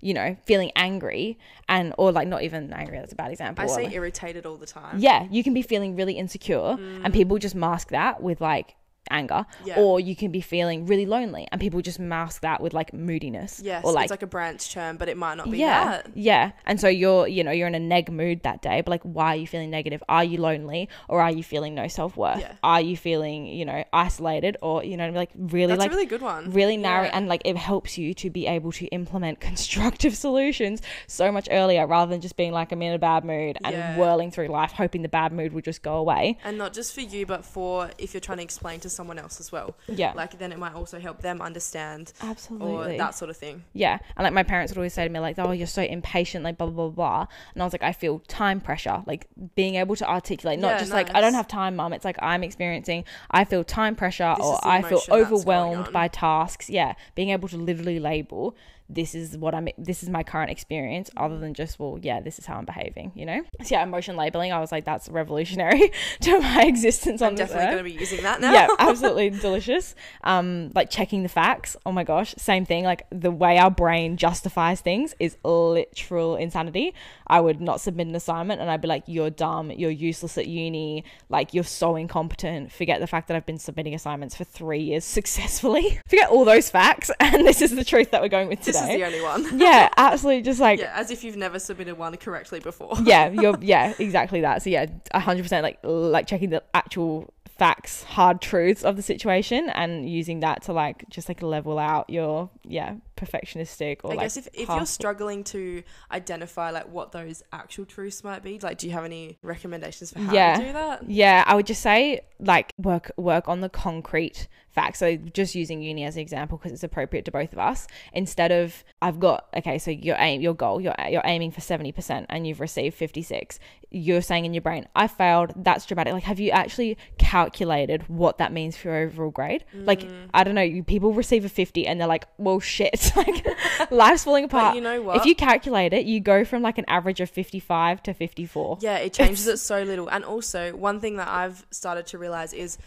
you know feeling angry and or like not even angry that's a bad example I say like- irritated all the time. yeah you can be feeling really insecure and mm. people just mask that with like anger Yeah. or you can be feeling really lonely and people just mask that with like moodiness Yes. or like it's like a branch term, but it might not be yeah that. yeah and so you're you know you're in a neg mood that day but like why are you feeling negative are you lonely or are you feeling no self-worth Yeah. are you feeling you know isolated or you know like really That's like a really good one. really narrow Yeah. and like it helps you to be able to implement [LAUGHS] constructive solutions so much earlier rather than just being like I'm in a bad mood and whirling through life hoping the bad mood will just go away. And not just for you, but for if you're trying to explain to someone else as well. Yeah. Like then it might also help them understand Absolutely. or that sort of thing. yeah. And like my parents would always say to me like, "Oh, you're so impatient," like blah blah blah blah. And I was like, I feel time pressure, like being able to articulate, not Yeah, just like I don't have time, mum. It's like I'm experiencing. I feel time pressure, This or I feel emotion that's going overwhelmed by tasks. Yeah, being able to literally label this is what I'm. This is my current experience, other than just well, yeah, this is how I'm behaving. You know. So yeah, emotion labeling. I was like, that's revolutionary [LAUGHS] to my existence on I'm definitely going to be using that now. yeah, [LAUGHS] absolutely delicious. Um, like checking the facts. Oh my gosh, same thing. Like the way our brain justifies things is literal insanity. I would not submit an assignment and I'd be like, "You're dumb. You're useless at uni. Like you're so incompetent." Forget the fact that I've been submitting assignments for three years [LAUGHS] successfully. Forget all those facts, and this is the truth that we're going with This is the only one. [LAUGHS] yeah, absolutely. Just like yeah, as if you've never submitted one correctly before. [LAUGHS] yeah, [LAUGHS] you're yeah, exactly that. So yeah, hundred percent like like checking the actual facts, hard truths of the situation, and using that to like just like level out your yeah perfectionistic or I like guess if, if you're struggling to identify like what those actual truths might be, like do you have any recommendations for how Yeah. to do that? yeah, I would just say like work work on the concrete facts. So just using uni as an example because it's appropriate to both of us. Instead of I've got okay, so your aim, your goal, you're you're aiming for seventy percent and you've received fifty six. You're saying in your brain, I failed. That's dramatic. Like, have you actually calculated what that means for your overall grade? Like, Mm. I don't know. People receive a fifty and they're like, well, shit. [LAUGHS] like, life's falling apart. But you know what? If you calculate it, you go from like an average of fifty five to fifty four. Yeah, it changes it so little. And also, one thing that I've started to realize is,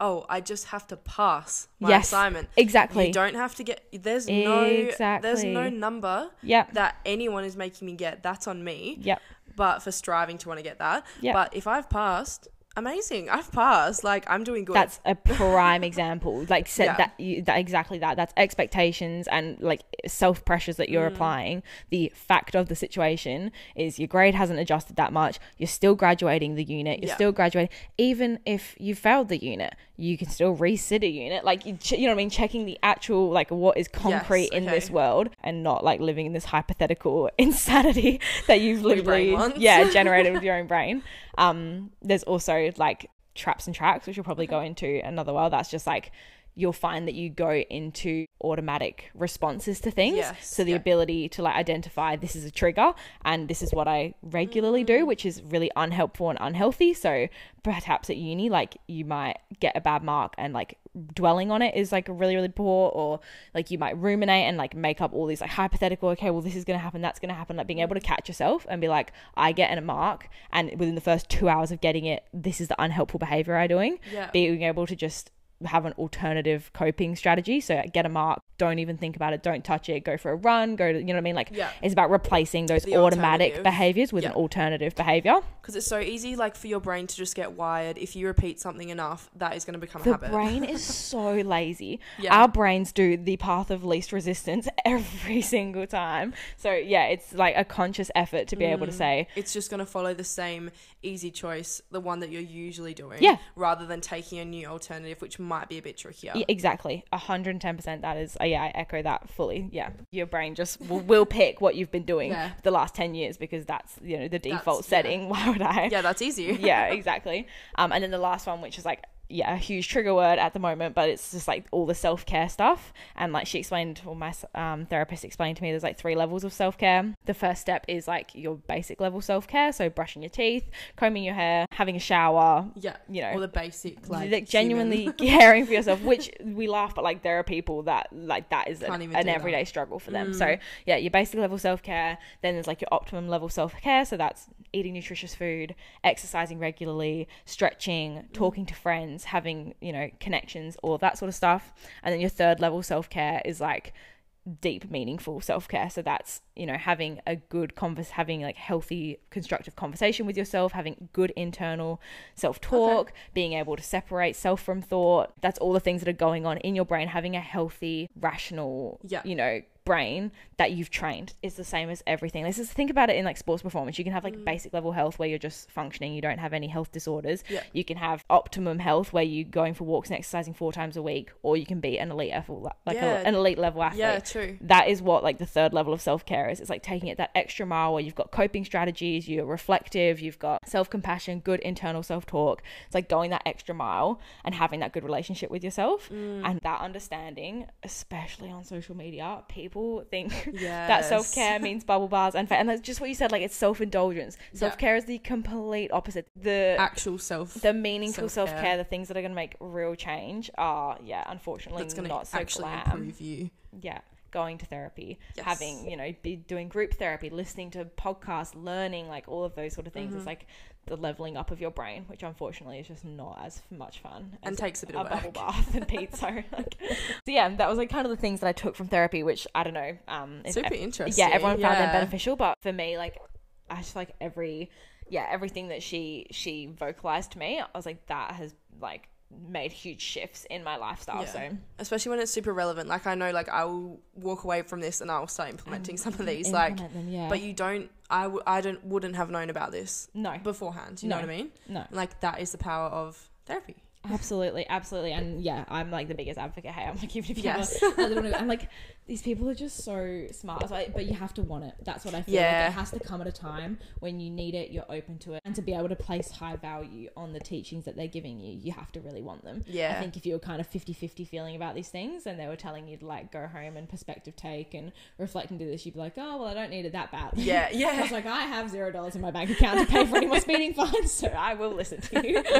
oh, I just have to pass my Yes, assignment. Exactly. You don't have to get. There's no. There's no number Yep. that anyone is making me get. That's on me. Yep. But for striving to want to get that. Yep. But if I've passed, amazing. I've passed. Like I'm doing good. That's a prime example. [LAUGHS] Like set Yeah. that, you, that exactly that. That's expectations and like self pressures that Mm. you're applying. The fact of the situation is your grade hasn't adjusted that much. You're still graduating the unit. You're Yeah. still graduating. Even if you failed the unit, you can still resit a unit. Like you, ch- you know what I mean. Checking the actual like what is concrete in this world and not like living in this hypothetical [LAUGHS] insanity that you've literally yeah [LAUGHS] generated with your own brain. Um, there's also like traps and tracks, which we'll probably go into another while. That's just like you'll find that you go into automatic responses to things. Yes, so the yeah. ability to like identify this is a trigger and this is what I regularly Mm. do, which is really unhelpful and unhealthy. So perhaps at uni, like you might get a bad mark and like dwelling on it is like really, really poor, or like you might ruminate and like make up all these like hypothetical, okay, well, this is going to happen, that's going to happen. Like being able to catch yourself and be like, I get a mark, and within the first two hours of getting it, this is the unhelpful behavior I'm doing. Yeah. Being able to just have an alternative coping strategy. So get a mark, don't even think about it, don't touch it, go for a run, go to, you know what I mean? Like, Yeah. it's about replacing those The automatic behaviors with an alternative behavior. Because it's so easy, like for your brain to just get wired. If you repeat something enough, that is going to become a The habit. brain is [LAUGHS] so lazy. Yeah. Our brains do the path of least resistance [LAUGHS] every single time. So, yeah, it's like a conscious effort to be able to Mm. say, it's just going to follow the same easy choice, the one that you're usually doing, Yeah. rather than taking a new alternative, which might be a bit trickier. Yeah, exactly. 110% that is, uh, yeah, I echo that fully. Yeah. Your brain just will, will pick what you've been doing Yeah. the last 10 years because that's, you know, the default That's- yeah. setting. [LAUGHS] Why would I? Yeah, that's easy. yeah, [LAUGHS] exactly. Um, and then the last one, which is like, yeah, a huge trigger word at the moment, but it's just like all the self care stuff. And like she explained, or my um, therapist explained to me, there's like three levels of self care. The first step is like your basic level self care, so brushing your teeth, combing your hair, having a shower, Yeah. you know, All the basic like, like genuinely [LAUGHS] caring for yourself which we laugh but like there are people that like that is Can't an, do that. everyday struggle for them Mm. so yeah your basic level self-care then there's like your optimum level self-care so that's eating nutritious food exercising regularly stretching Mm. talking to friends having you know connections all that sort of stuff. And then your third level self-care is like deep meaningful self-care. So that's you know having a good converse having like healthy constructive conversation with yourself having good internal self-talk being able to separate self from thought. That's all the things that are going on in your brain having a healthy rational Yeah. you know brain that you've trained is the same as everything let's just think about it in like sports performance you can have like basic level health where you're just functioning you don't have any health disorders Yeah. you can have optimum health where you're going for walks and exercising four times a week or you can be an elite level like Yeah. a, an elite level athlete Yeah, true. that is what like the third level of self-care is it's like taking it that extra mile where you've got coping strategies you're reflective you've got self-compassion good internal self-talk it's like going that extra mile and having that good relationship with yourself Mm. and that understanding especially on social media people think Yeah. [LAUGHS] that self-care means bubble bars and fat and that's just what you said like it's self-indulgence self-care is the complete opposite the actual self. the meaningful self-care. self-care the things that are going to make real change are yeah unfortunately that's to not so actually glam improve you. yeah going to therapy Yes. having you know be doing group therapy listening to podcasts learning like all of those sort of things Mm-hmm. it's like the leveling up of your brain which unfortunately is just not as much fun And as takes a bit a of bubble work. bath and pizza [LAUGHS] like, so yeah that was like kind of the things that i took from therapy which i don't know um if- Super interesting. yeah everyone found them Yeah. beneficial but for me like i just like every yeah everything that she she vocalized to me i was like that has like made huge shifts in my lifestyle Yeah. so Especially when it's super relevant. Like I know, like I will walk away from this and I'll start implementing some of these. Like, Implement them, yeah. but you don't. I w- I don't wouldn't have known about this no beforehand. You know No. what I mean? no. Like that is the power of therapy. Absolutely, absolutely, and yeah, I'm like the biggest advocate. Hey, I'm like even if you Yes. have a, a little, I'm like these people are just so smart. So I, but you have to want it. That's what I feel. Yeah. Like it has to come at a time when you need it. You're open to it, and to be able to place high value on the teachings that they're giving you, you have to really want them. Yeah. I think if you were kind of 50-50 feeling about these things, and they were telling you to like go home and perspective take and reflect and do this, you'd be like, oh well, I don't need it that bad. Yeah, yeah. [LAUGHS] I was like, I have zero dollars in my bank account to pay for any [LAUGHS] more speeding fines, so I will listen to you. [LAUGHS]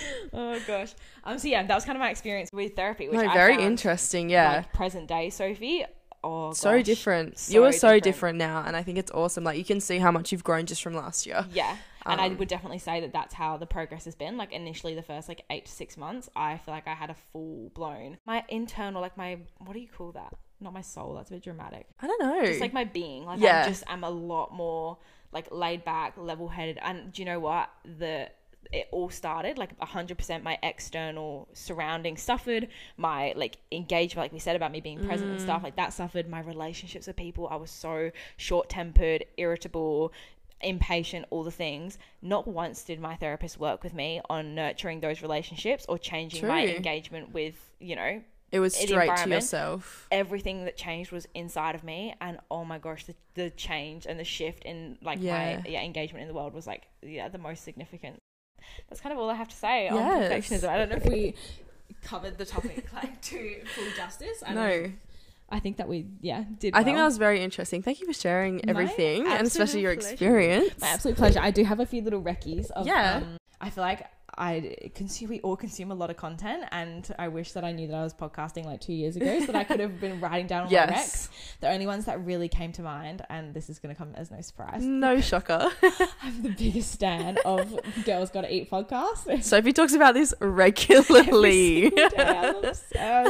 [LAUGHS] oh gosh. Um. So yeah, that was kind of my experience with therapy. Which No, I very found, interesting. Yeah. Like present day Sophie. Oh, so different. so you are so different. different. now, and I think it's awesome. Like you can see how much you've grown just from last year. Yeah. And I Um, would definitely say that that's how the progress has been. Like initially, the first like eight to six months, I feel like I had a full blown my internal, like my what do you call that? Not my soul. That's a bit dramatic. I don't know. Just like my being. Like Yeah. I just am a lot more like laid back, level headed. And do you know what? The it all started like 100% my external surrounding suffered my like engagement like we said about me being present and Mm. stuff like that suffered my relationships with people i was so short-tempered irritable impatient all the things not once did my therapist work with me on nurturing those relationships or changing my engagement with you know it was straight to yourself. everything that changed was inside of me and oh my gosh the, the change and the shift in like Yeah. my yeah engagement in the world was like yeah the most significant that's kind of all i have to say on Yes. perfectionism i don't know if we [LAUGHS] covered the topic like to full justice I don't- No, I think that we yeah did. I think that was very interesting. Thank you for sharing everything and especially your pleasure. experience. my absolute pleasure. I do have a few little recce's of Yeah. um, i feel like I consume. We all consume a lot of content, and I wish that I knew that I was podcasting like two years ago, so that I could have been writing down all my recs. The only ones that really came to mind, and this is going to come as no surprise. No [LAUGHS] shocker. [LAUGHS] I'm the biggest stan of [LAUGHS] Girls Gotta Eat podcast. Sophie talks about this regularly. Every day, I'm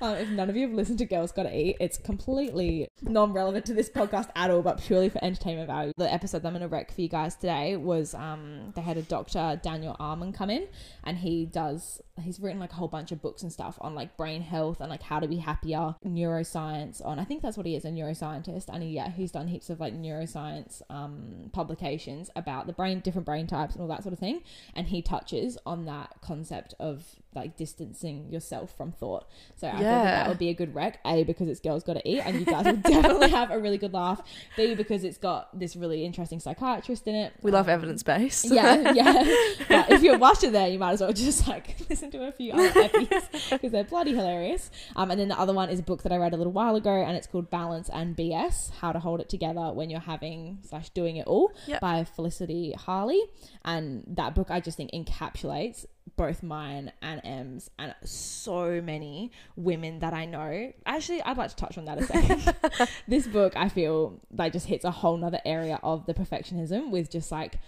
um, if none of you have listened to Girls Gotta Eat, it's completely non-relevant to this podcast at all, but purely for entertainment value. The episode that I'm going to rec for you guys today was um, they had a Dr. Daniel Amen come in, and he does he's written like a whole bunch of books and stuff on like brain health and like how to be happier, neuroscience. On I think that's what he is, a neuroscientist, and he, yeah, he's done heaps of like neuroscience um, publications about the brain, different brain types, and all that sort of thing. And he touches on that concept of like distancing yourself from thought. So I thought that, that would be a good rec. A because it's Girls Gotta Eat, and you guys will [LAUGHS] definitely have a really good laugh. B because it's got this really interesting psychiatrist in it. We love Um, evidence based. yeah, [LAUGHS] yeah. But if you're watching there, you might as well just like [LAUGHS] listen to a few other episodes because they're bloody hilarious. Um, and then the other one is a book that I read a little while ago, and it's called Balance and BS: How to Hold It Together When You're Having slash Doing It All Yep. by Felicity Harley. And that book I just think encapsulates both mine and Em's and so many women that I know. Actually, I'd like to touch on that a second. [LAUGHS] this book I feel like just hits a whole nother area of the perfectionism with just like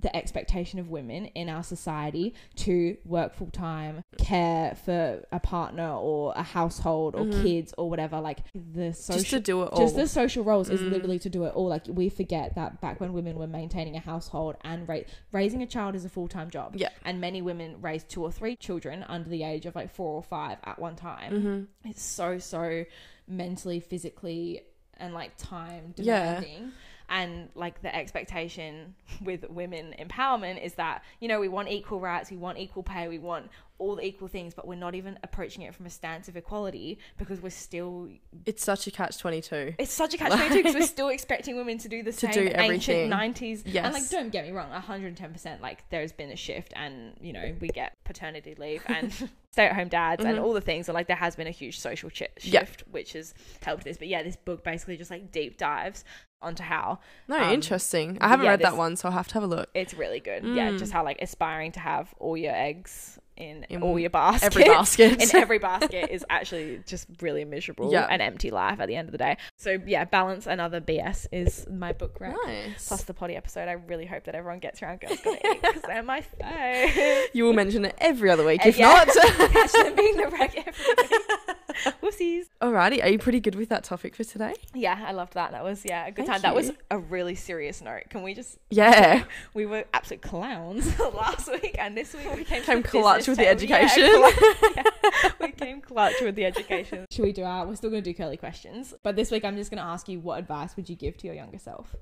the expectation of women in our society to work full time, care for a partner or a household or Mhm. kids or whatever. Like the social, Just to do it all. just the social roles is Mm. literally to do it all. Like we forget that back when women were maintaining a household and ra- raising a child is a full time job. Yeah. and many women raise two or three children under the age of like four or five at one time hmm it's so so mentally physically and like time demanding. Yeah. And like the expectation with women empowerment is that you know we want equal rights we want equal pay we want all the equal things but we're not even approaching it from a stance of equality because we're still It's such a catch twenty two. it's such a catch 22 because we're still expecting women to do the To same do ancient everything. 90s and like don't get me wrong 110% like there's been a shift and you know we get paternity leave and [LAUGHS] stay at home dads and Mhm. all the things so like there has been a huge social Yeah. shift which has helped this but yeah this book basically just like deep dives onto how No, Um, interesting. I haven't yeah, read that one, so I'll have to have a look. it's really good yeah Mm. just how like aspiring to have all your eggs in, In all your baskets Every basket. [LAUGHS] in every basket is actually just really miserable Yeah. and empty life at the end of the day. So yeah, balance and other BS is my book rec. nice. Plus the potty episode. I really hope that everyone gets around Girls Gotta Eat because they're my [LAUGHS] fave. you will mention it every other week, Uh, if yeah. not. [LAUGHS] Catch them being the rec every week. [LAUGHS] Whoopsies. Alrighty, are you pretty good with that topic for today? Yeah, I loved that. That was yeah a good Thank time. That was a really serious note. Can we just? Yeah. [LAUGHS] We were absolute clowns [LAUGHS] last week, and this week we came, to Came clutch business with the education. Yeah, clutch, yeah. we came clutch with the education. Should we do our? We're still gonna do curly questions, but this week I'm just gonna ask you what advice would you give to your younger self?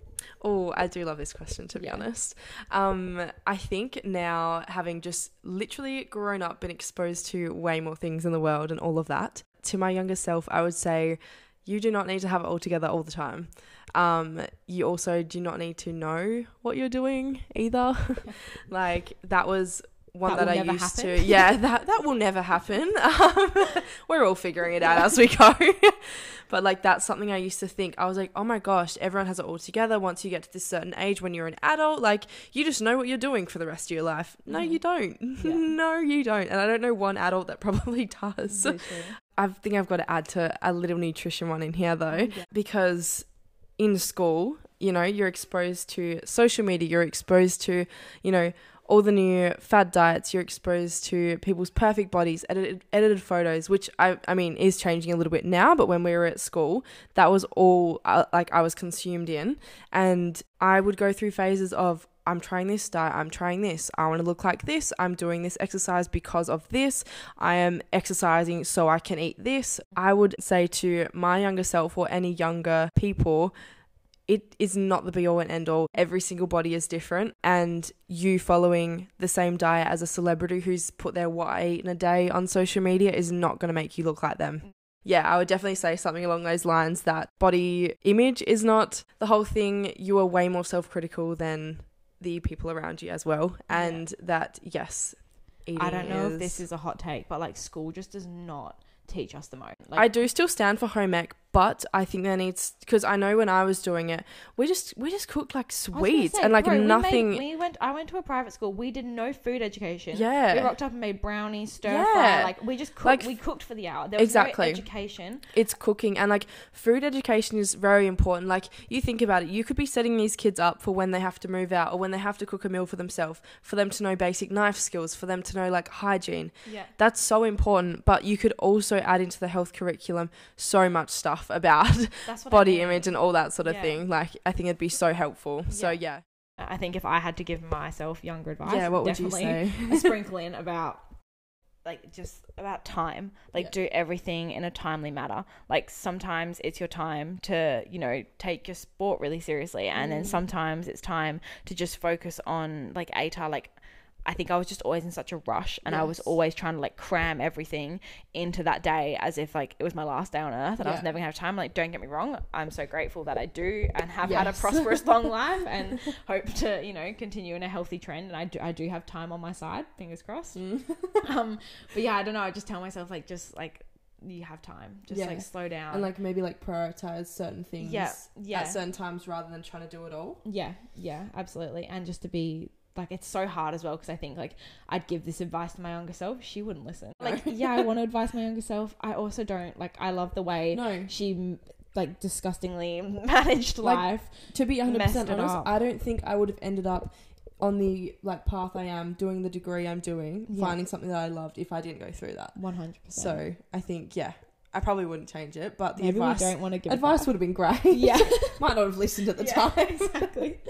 Oh, I do love this question to be Yeah. honest. Um, I think now having just literally grown up and exposed to way more things in the world and all of that, to my younger self, I would say you do not need to have it all together all the time. Um, you also do not need to know what you're doing either. [LAUGHS] like that was one That that, I used happen. to. Yeah, that that will never happen. [LAUGHS] Um, we're all figuring it out as we go. [LAUGHS] But like that's something I used to think. I was like, oh my gosh, everyone has it all together. Once you get to this certain age, when you're an adult, like you just know what you're doing for the rest of your life. No, Mhm. you don't. [LAUGHS] Yeah. no, you don't. And I don't know one adult that probably does. I think I've got to add to a little nutrition one in here though, Yeah. because in school, you know, you're exposed to social media, you're exposed to, you know, all the new fad diets, you're exposed to people's perfect bodies, edited, edited photos, which I, I mean is changing a little bit now, but when we were at school, that was all uh, like I was consumed in. And I would go through phases of, I'm trying this diet, I'm trying this, I want to look like this, I'm doing this exercise because of this, I am exercising so I can eat this. I would say to my younger self or any younger people, it is not the be all and end all. Every single body is different, and you following the same diet as a celebrity who's put their what I eat in a day on social media is not going to make you look like them. Yeah, I would definitely say something along those lines that body image is not the whole thing. You are way more self critical than the people around you as well. And that, yes, eating I don't know if this is a hot take, but like school just does not teach us the most. Like, I do still stand for home ec, but I think there needs because I know when I was doing it, we just we just cooked like I was gonna sweets say, and like bro, we made- nothing. We, went. I went to a private school. We did no food education. Yeah. we rocked up and made brownies, stir Yeah. fry. Like we just cooked. Like, we cooked for the hour. There was exactly. no education. it's cooking and like food education is very important. Like you think about it, you could be setting these kids up for when they have to move out or when they have to cook a meal for themselves, for them to know basic knife skills, for them to know like hygiene. Yeah. That's so important. But you could also add into the health curriculum so much stuff about [LAUGHS] That's what I body mean. image and all that sort of Yeah. thing. Like I think it'd be so helpful. So Yeah. yeah. I think if I had to give myself younger advice, Yeah, what would you say? [LAUGHS] a [LAUGHS] sprinkle in about like just about time like Yeah. do everything in a timely manner like sometimes it's your time to you know take your sport really seriously and then Mm. sometimes it's time to just focus on like ATAR like I think I was just always in such a rush and I was always trying to like cram everything into that day as if like it was my last day on earth and I was never gonna have time. Like, don't get me wrong, I'm so grateful that I do and have had a prosperous long [LAUGHS] life and hope to, you know, continue in a healthy trend. And I do, I do have time on my side, fingers crossed. Mm. [LAUGHS] um, [LAUGHS] but yeah, I don't know. I just tell myself like, just like you have time, just Yeah. like slow down. and like maybe like prioritize certain things yeah, yeah, at certain times rather than trying to do it all. Yeah, yeah, absolutely. And just to be like it's so hard as well because I think like I'd give this advice to my younger self, she wouldn't listen. like, yeah, I want to advise my younger self. I also don't like. I love the way No, she like disgustingly [LAUGHS] managed Like, life. to be 100% Messed honest, up. I don't think I would have ended up on the like path I am doing the degree I'm doing, Yeah. finding something that I loved if I didn't go through that. One hundred percent. So, I think yeah, I probably wouldn't change it, but the maybe advice we don't want to give advice would have been great. Yeah, [LAUGHS] Might not have listened at the Yeah. time. [LAUGHS] exactly.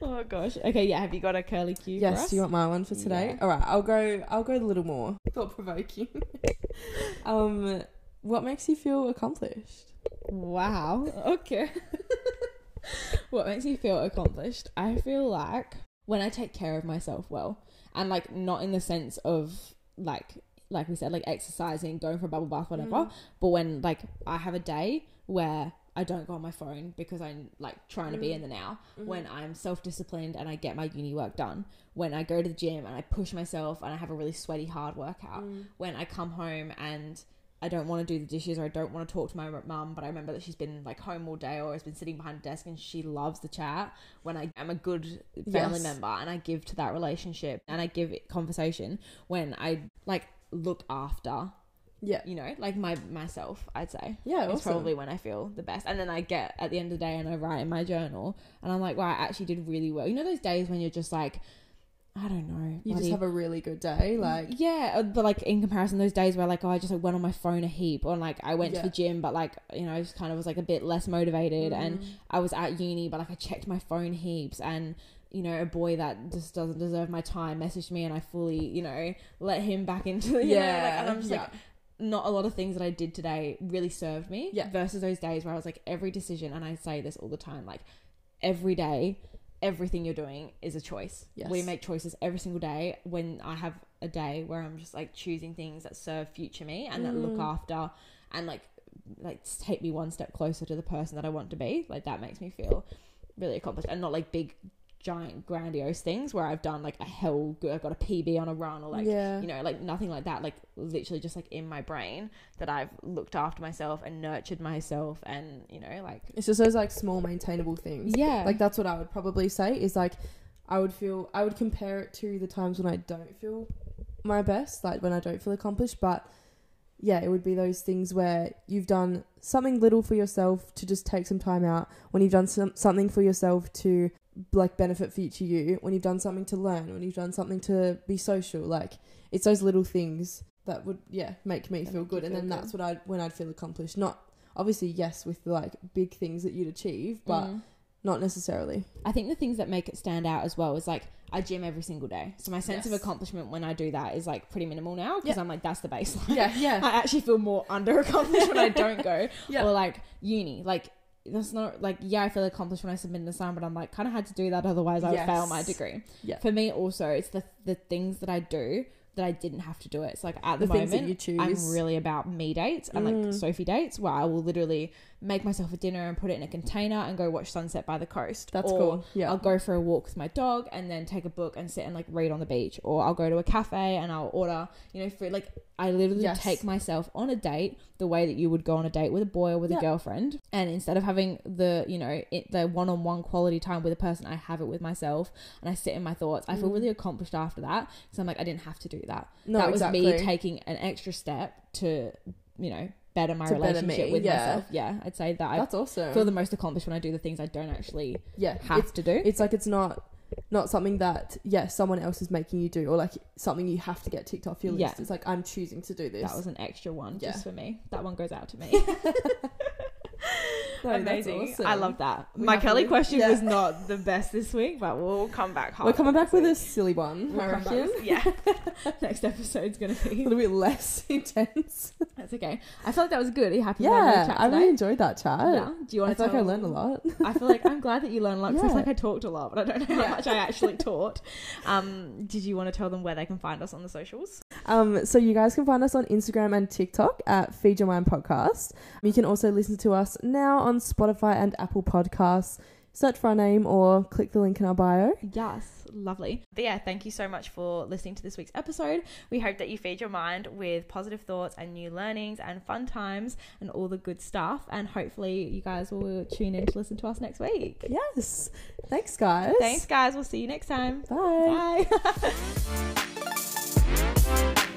Oh gosh. Okay, yeah. Have you got a curly cue? Yes, do you want my one for today? Yeah. All right, I'll go. I'll go a little more [LAUGHS] thought provoking. um, what makes you feel accomplished? Wow. Okay. what makes you feel accomplished? I feel like when I take care of myself well, and like not in the sense of like like we said, like exercising, going for a bubble bath, whatever. Mm. But when like I have a day where I don't go on my phone because I'm like trying to be Mm. in the now. Mm-hmm. When I'm self disciplined and I get my uni work done. When I go to the gym and I push myself and I have a really sweaty hard workout. Mm. When I come home and I don't want to do the dishes or I don't want to talk to my mum, but I remember that she's been like home all day or has been sitting behind a desk and she loves the chat. When I am a good family Yes. member and I give to that relationship and I give it conversation. When I like look after, Yeah, you know, like my myself, I'd say. yeah, It's awesome. probably when I feel the best. And then I get at the end of the day and I write in my journal and I'm like, wow, I actually did really well. You know those days when you're just like, I don't know. you just have a really good day. Like, yeah, uh, but like in comparison, those days where like oh, I just like went on my phone a heap, or like I went Yeah. to the gym, but like you know, I just kind of was like a bit less motivated, and Mm. I was at uni, but like I checked my phone heaps, and you know, a boy that just doesn't deserve my time messaged me, and I fully you know let him back into the [LAUGHS] you know, like, yeah, and I'm just yeah. like not a lot of things that I did today really served me. Yeah. Versus those days where I was like every decision, and I say this all the time, like every day. Everything you're doing is a choice. Yes. We make choices every single day. When I have a day where I'm just like choosing things that serve future me and that look Mm. after and like like take me one step closer to the person that I want to be, like that makes me feel really accomplished and not like big giant grandiose things where I've done like a hell good I've got a PB on a run or like yeah, you know like nothing like that like literally just like in my brain that I've looked after myself and nurtured myself and you know like it's just those like small maintainable things. yeah Like that's what I would probably say is like I would feel I would compare it to the times when I don't feel my best, like when I don't feel accomplished, but yeah, it would be those things where you've done something little for yourself to just take some time out, when you've done some, something for yourself to like benefit future you, when you've done something to learn, when you've done something to be social, like it's those little things that would yeah, make me That feel make good and feel then good. that's what I when I'd feel accomplished. Not obviously yes with like big things that you'd achieve, but Mm. not necessarily. I think the things that make it stand out as well is like I gym every single day. So my sense of accomplishment when I do that is like pretty minimal now because. I'm like that's the baseline. Yeah, yeah. [LAUGHS] I actually feel more under accomplished when I don't go. [LAUGHS] Yeah. Or like uni. Like that's not like yeah, I feel accomplished when I submit an assignment, but I'm like kind of had to do that otherwise I would fail my degree. Yeah. For me also it's the the things that I do that I didn't have to do it. So like at the, The moment I'm really about me dates and like Mm. Sophie dates where I will literally make myself a dinner and put it in a container and go watch sunset by the coast. That's Or cool. Yeah. I'll go for a walk with my dog and then take a book and sit and like read on the beach, or I'll go to a cafe and I'll order, you know, food. Like I literally Yes. take myself on a date the way that you would go on a date with a boy or with Yeah. a girlfriend, and instead of having the, you know, it, the one-on-one quality time with a person, I have it with myself and I sit in my thoughts. I feel Mm. really accomplished after that because I'm like I didn't have to do that. no, that exactly. was me taking an extra step to, you know, better my To better relationship me, with yeah. myself. Yeah, I'd say that I That's awesome. feel the most accomplished when I do the things I don't actually yeah. have to do. it's like it's not not something that yeah someone else is making you do or like something you have to get ticked off your list. Yeah. It's like I'm choosing to do this. That was an extra one Yeah. just for me. That one goes out to me. [LAUGHS] [LAUGHS] [LAUGHS] No, Amazing. awesome. I love that. We My have to curly question yeah. was not the best this week, but we'll come back hard. We're coming back with a silly one, We'll I come back yeah. [LAUGHS] Next episode's gonna be A little bit less [LAUGHS] intense. That's okay. I feel like that was good. Are you happy? Yeah, chat I really enjoyed that chat. Yeah. Do you I want to? feel like I learned a lot. I feel like I'm glad that you learned a lot because I Yeah. like I talked a lot, but I don't know how Yeah. much I actually taught. Um, did you want to tell them where they can find us on the socials? Um, so you guys can find us on Instagram and TikTok at Feed Your Mind Podcast. You can also listen to us now on Spotify and Apple Podcasts. Search for our name or click the link in our bio. Yes, lovely. But yeah, thank you so much for listening to this week's episode. We hope that you feed your mind with positive thoughts and new learnings and fun times and all the good stuff. And hopefully, you guys will tune in to listen to us next week. Yes. Thanks, guys. Thanks, guys. We'll see you next time. Bye. Bye. [LAUGHS]